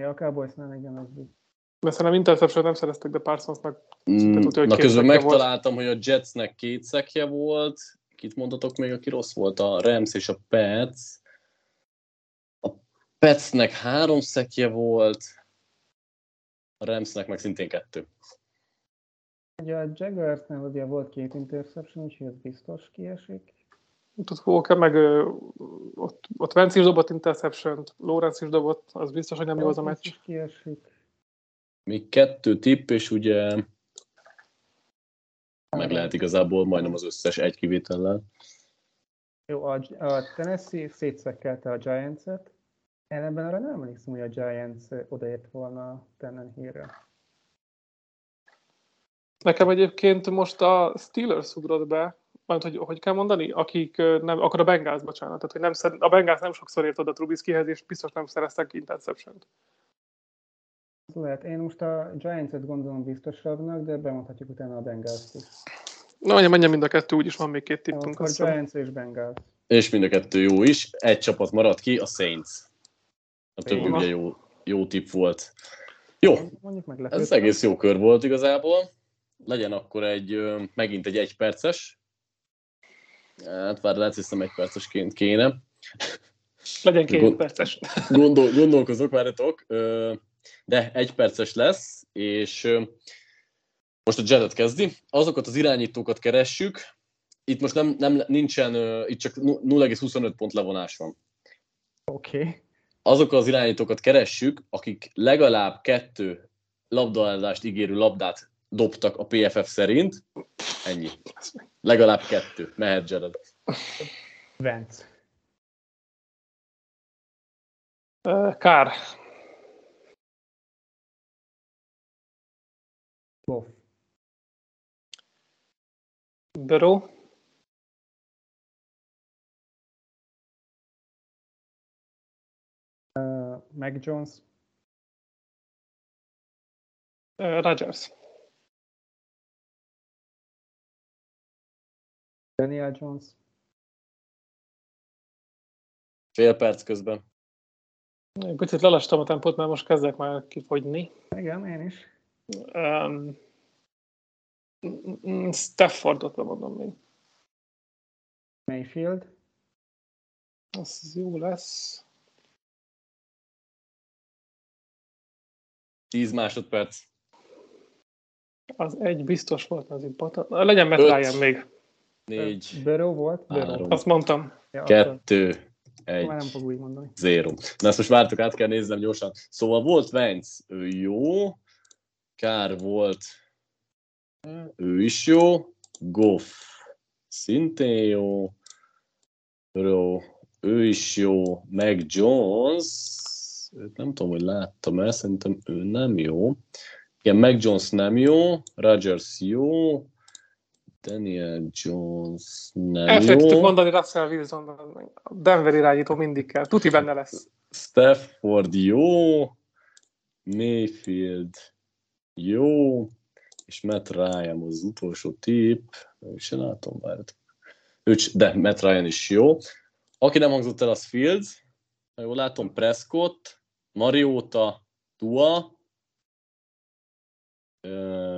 Ja, a Cowboysnál igen, az De szerintem interception nem szereztek, de Parsonsnak mm, tudja, Na közben megtaláltam, volt. hogy a Jetsnek két szekje volt. Kit mondhatok még, aki rossz volt? A Rams és a Pets. A Petsnek három szekje volt, a Ramsnek meg szintén kettő. Ugye a Jaguarsnál ugye volt két interception, úgyhogy ez biztos kiesik. Ott Walker meg ott, ott Vance is dobott interception Lawrence is dobott, az biztos, hogy nem jó az a meccs. kiesik. Még kettő tipp, és ugye meg lehet igazából majdnem az összes egy kivétellel. Jó, a, a Tennessee szétszekkelte a Giants-et. Ellenben arra nem emlékszem, hogy a Giants odaért volna Tennen hírre. Nekem egyébként most a Steelers ugrott be, majd hogy, hogy kell mondani, akik nem, akkor a Bengals, bocsánat, tehát hogy nem, szer, a Bengals nem sokszor ért oda Trubiskyhez, és biztos nem szereztek interception-t. Lehet, én most a Giants-et gondolom biztosabbnak, de bemondhatjuk utána a Bengals-t is. Na, mondjam, menjen mind a kettő, úgyis van még két tippünk. Akkor azt hiszem. Giants és Bengals. És mind a kettő jó is. Egy csapat maradt ki, a Saints. A többi ugye jó, jó tipp volt. Jó, ez egész jó kör volt igazából. Legyen akkor egy, megint egy egyperces. Hát már lehet, hiszem egy percesként kéne. Legyen két Gond- perces. Gondol, gondolkozok, várjatok. De egy perces lesz, és most a Jared kezdi. Azokat az irányítókat keressük. Itt most nem, nem nincsen, itt csak 0,25 pont levonás van. Oké. Okay. azok az irányítókat keressük, akik legalább kettő labdalázást ígérő labdát dobtak a PFF szerint. Ennyi. Legalább kettő. Mehet Jared. Vence. Kár. Goff. Burrow. Uh, Mac Jones. Ö, Rodgers. Daniel Jones. Fél perc közben. Picit lelastam a tempót, mert most kezdek már kifogyni. Igen, én is. Um, Staffordot bemondom még. Mayfield. Az jó lesz. 10 másodperc. Az egy biztos volt az important. Legyen Matt. Ryan még. Négy, Burrow volt? Három. Burrow. Azt mondtam. Ja, kettő, Már nem egy, fog úgy mondani. zéro. Na ezt most vártok, át kell néznem gyorsan. Szóval volt Vance, ő jó. Kár volt, ő is jó. Goff, szintén jó. Burrow, ő is jó. Meg Jones, őt nem tudom, hogy láttam el, szerintem ő nem jó. Igen, Meg Jones nem jó, Rodgers jó, Daniel Jones nem Elfelejtettük jó, mondani Russell Wilson, a Denver irányító mindig kell. Tuti benne lesz. Stafford jó, Mayfield jó, és Matt Ryan az utolsó tipp, ő sem látom, c- de Matt Ryan is jó. Aki nem hangzott el, az Fields, ha jól látom, Prescott, Mariota, Tua,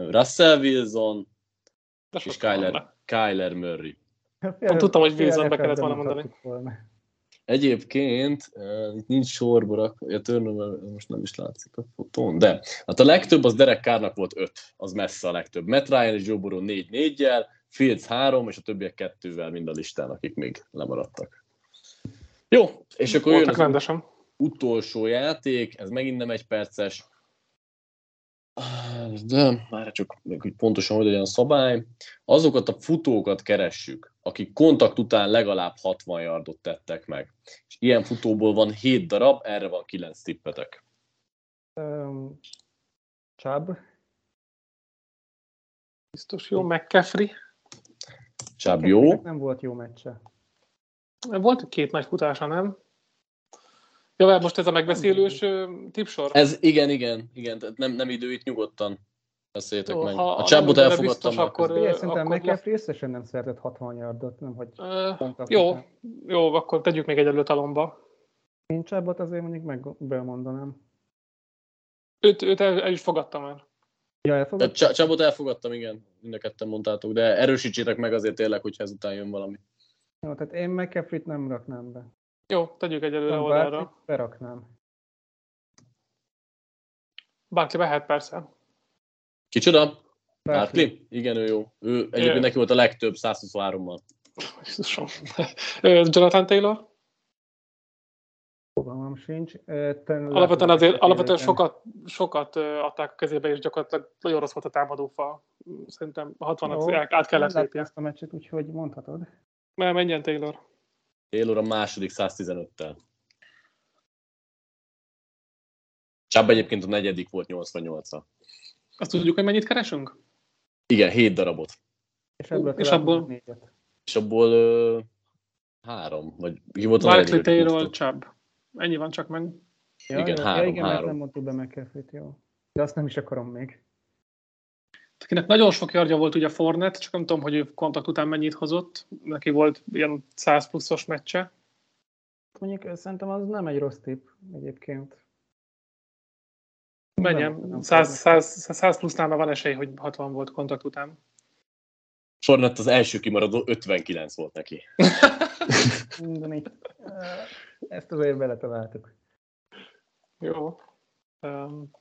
Russell Wilson De és Kyler. Kyler Murray. Pont tudtam, hogy Wilson be kellett volna mondani. volna. Egyébként uh, itt nincs sorba rakva, a turnover most nem is látszik a fotón, de hát a legtöbb az Derek Carrnak volt 5, az messze a legtöbb. Matt Ryan és Joe Burrow 4 4 jel Fields 3, és a többiek kettővel mind a listán, akik még lemaradtak. Jó, és akkor jön Voltak az rendesen. utolsó játék, ez megint nem egy perces, de már csak hogy pontosan hogy legyen a szabály. Azokat a futókat keressük, akik kontakt után legalább 60 yardot tettek meg. És ilyen futóból van 7 darab, erre van 9 tippetek. Um, Chubb. Biztos jó. McCaffrey. Csáb jó, Nem volt jó meccse. Volt két nagy futása, nem? Jó, hát most ez a megbeszélős tipsor. ez igen, igen, igen, tehát nem, nem idő, itt nyugodtan beszéljetek Jó, meg. ha- A csábot elfogadtam biztos, akkor-. Ugye, szerintem akkor McCaffrey összesen nem szeretett 60 yardot, nem hogy pont jó, jó, akkor tegyük még egy előtalomba. Én Chubbot azért mondjuk meg bemondanám. Őt, őt el, el is fogadtam már. Ja, De elfogad? Csá- Csábot elfogadtam, igen, mind a ketten mondtátok, de erősítsétek meg azért tényleg, hogyha ezután jön valami. Jó, tehát én McCaffrey-t nem raknám be. Jó, tegyük egy előre Nem oldalra. Beraknám. Barkley behet persze. Kicsoda? Barkley? Igen, ő jó. Ő egyébként neki volt a legtöbb 123-mal. Jézusom. Jonathan Taylor? Fogalmam sincs. Alapvetően azért alapvetően sokat, sokat adták a kezébe, és gyakorlatilag nagyon rossz volt a támadófa. Szerintem 60 at át kellett lépni. ezt a meccset, úgyhogy mondhatod. Mert menjen Taylor. Taylor a második 115-tel. Csaba egyébként a negyedik volt 88-a. Azt tudjuk, hogy mennyit keresünk? Igen, 7 darabot. És, ebből és abból, négyet. És abból uh, három, vagy ki volt a Barkley, Taylor, Chubb. Ennyi van csak meg. Ja, igen, jó, három, ja, igen, három. nem mondtuk be McAfee-t, jó. De azt nem is akarom még. Akinek nagyon sok jargya volt ugye Fornet, csak nem tudom, hogy ő kontakt után mennyit hozott. Neki volt ilyen 100 pluszos meccse. Mondjuk szerintem az nem egy rossz tipp egyébként. Menjen, 100, 100, 100 plusznál már van esély, hogy 60 volt kontakt után. Fornet az első kimaradó 59 volt neki. Ezt azért beletaláltuk. Jó. Um.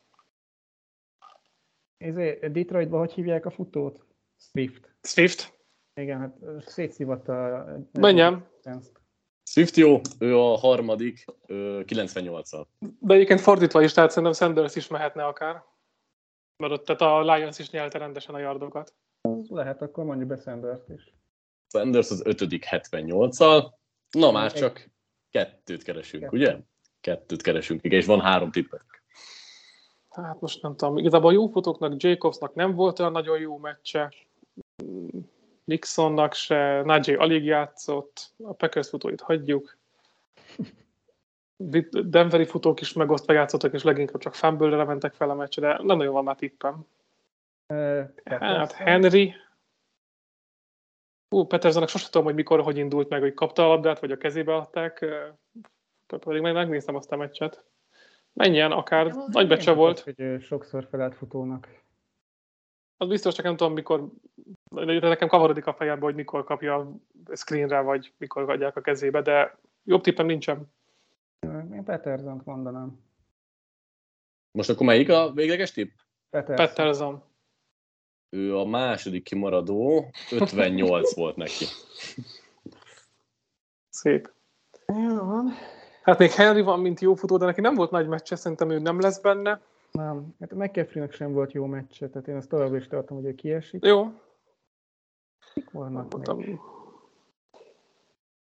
Ezért Detroitban hogy hívják a futót? Swift. Swift? Igen, hát szétszívatta a... Menjem. Swift jó, ő a harmadik, 98-al. De egyébként fordítva is, tehát szerintem Sanders is mehetne akár. Mert ott tehát a Lions is nyelte rendesen a yardokat. Lehet, akkor mondjuk be Sanders is. Sanders az ötödik 78-al. Na már csak kettőt keresünk, Kettő. ugye? Kettőt keresünk, igen, és van három tippek. Hát most nem tudom, igazából a jó futóknak, Jacobsnak nem volt olyan nagyon jó meccse. Nixonnak se, Najee alig játszott, a Packers futóit hagyjuk. Denveri futók is megosztva játszottak, és leginkább csak fumble mentek fel a meccsre, de nem nagyon van már tippem. Uh, hát Henry. Hú, Petersonnak sosem tudom, hogy mikor, hogy indult meg, hogy kapta a labdát, vagy a kezébe adták. Pedig meg megnéztem azt a meccset. Menjen, akár ja, nagy becse volt. Hogy sokszor felelt futónak. Az biztos, csak nem tudom, mikor de nekem kavarodik a fejembe, hogy mikor kapja a screenre, vagy mikor adják a kezébe, de jobb tippem nincsen. Én Petersont mondanám. Most akkor melyik a végleges tipp? Peterson. Peterson. Ő a második kimaradó, 58 volt neki. Szép. Hát még Henry van, mint jó futó, de neki nem volt nagy meccse, szerintem ő nem lesz benne. Nem, hát McCaffrey-nek sem volt jó meccse, tehát én azt továbbra is tartom, hogy ő kiesik. Jó, Kik vannak nem még?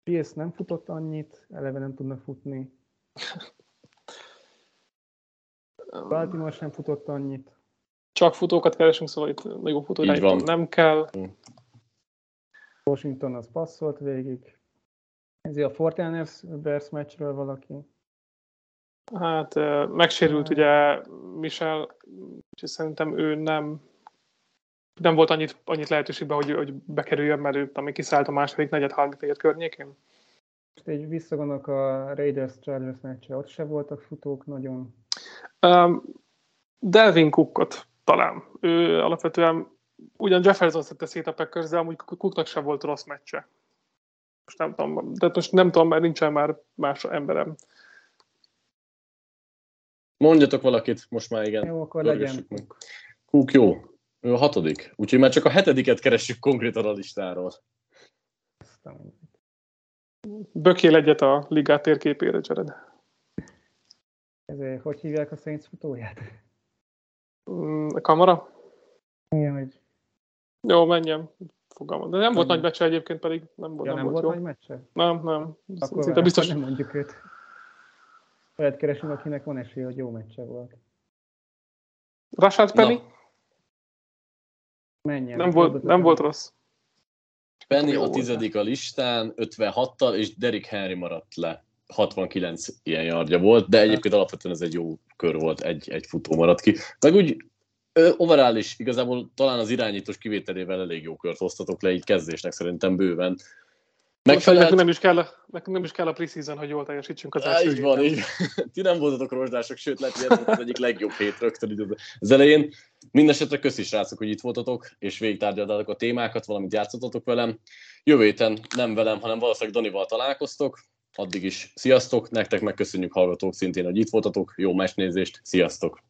Pierce nem futott annyit, eleve nem tudna futni. Baltimore sem futott annyit. Csak futókat keresünk, szóval itt jó futó nem kell. Washington az passzolt végig. Ez a Fortiners Bears meccsről valaki. Hát megsérült ugye Michel, és szerintem ő nem nem volt annyit, annyit lehetőségben, hogy, hogy bekerüljön, mert ő ami kiszállt a második, negyed, harmadik környékén. Most egy visszagondolok a Raiders Chargers meccse, ott se voltak futók nagyon. Um, Delvin Cookot talán. Ő alapvetően ugyan Jefferson szedte szét a Packers, de amúgy Cooknak sem volt rossz meccse. Most nem tudom, de most nem tudom, mert nincsen már más emberem. Mondjatok valakit, most már igen. Jó, akkor legyen. Cook jó. Ő a hatodik. Úgyhogy már csak a hetediket keressük konkrétan a listáról. Bökél egyet a ligát térképére, Jared. Ezért hogy hívják a Saints futóját? Mm, a kamera? Igen, hogy... Jó, menjem. Fogalmam. De nem volt nagy meccse egyébként, pedig nem volt, ja, nem, nem volt, volt nagy meccse? Nem, nem. Akkor Szinte biztos... nem mondjuk őt. Olyat keresünk, akinek van esély, hogy jó meccse volt. Rashad Penny? Na. Menjen. Nem volt, nem volt rossz. Penny a tizedik a listán, 56-tal, és Derek Henry maradt le. 69 ilyen yardja volt, de egyébként alapvetően ez egy jó kör volt, egy, egy futó maradt ki. Meg úgy overall is igazából talán az irányítós kivételével elég jó kört hoztatok le, így kezdésnek szerintem bőven. Megfelelt... Nekünk nem is kell nekünk nem is kell a preseason, hogy jól teljesítsünk az első Így van, így. Ti nem voltatok rozsdások, sőt, lehet, hogy ez az egyik legjobb hét rögtön az elején. Mindenesetre köszi srácok, hogy itt voltatok, és végigtárgyaltatok a témákat, valamit játszottatok velem. Jövő héten nem velem, hanem valószínűleg Danival találkoztok. Addig is sziasztok, nektek megköszönjük hallgatók szintén, hogy itt voltatok. Jó mesnézést, sziasztok!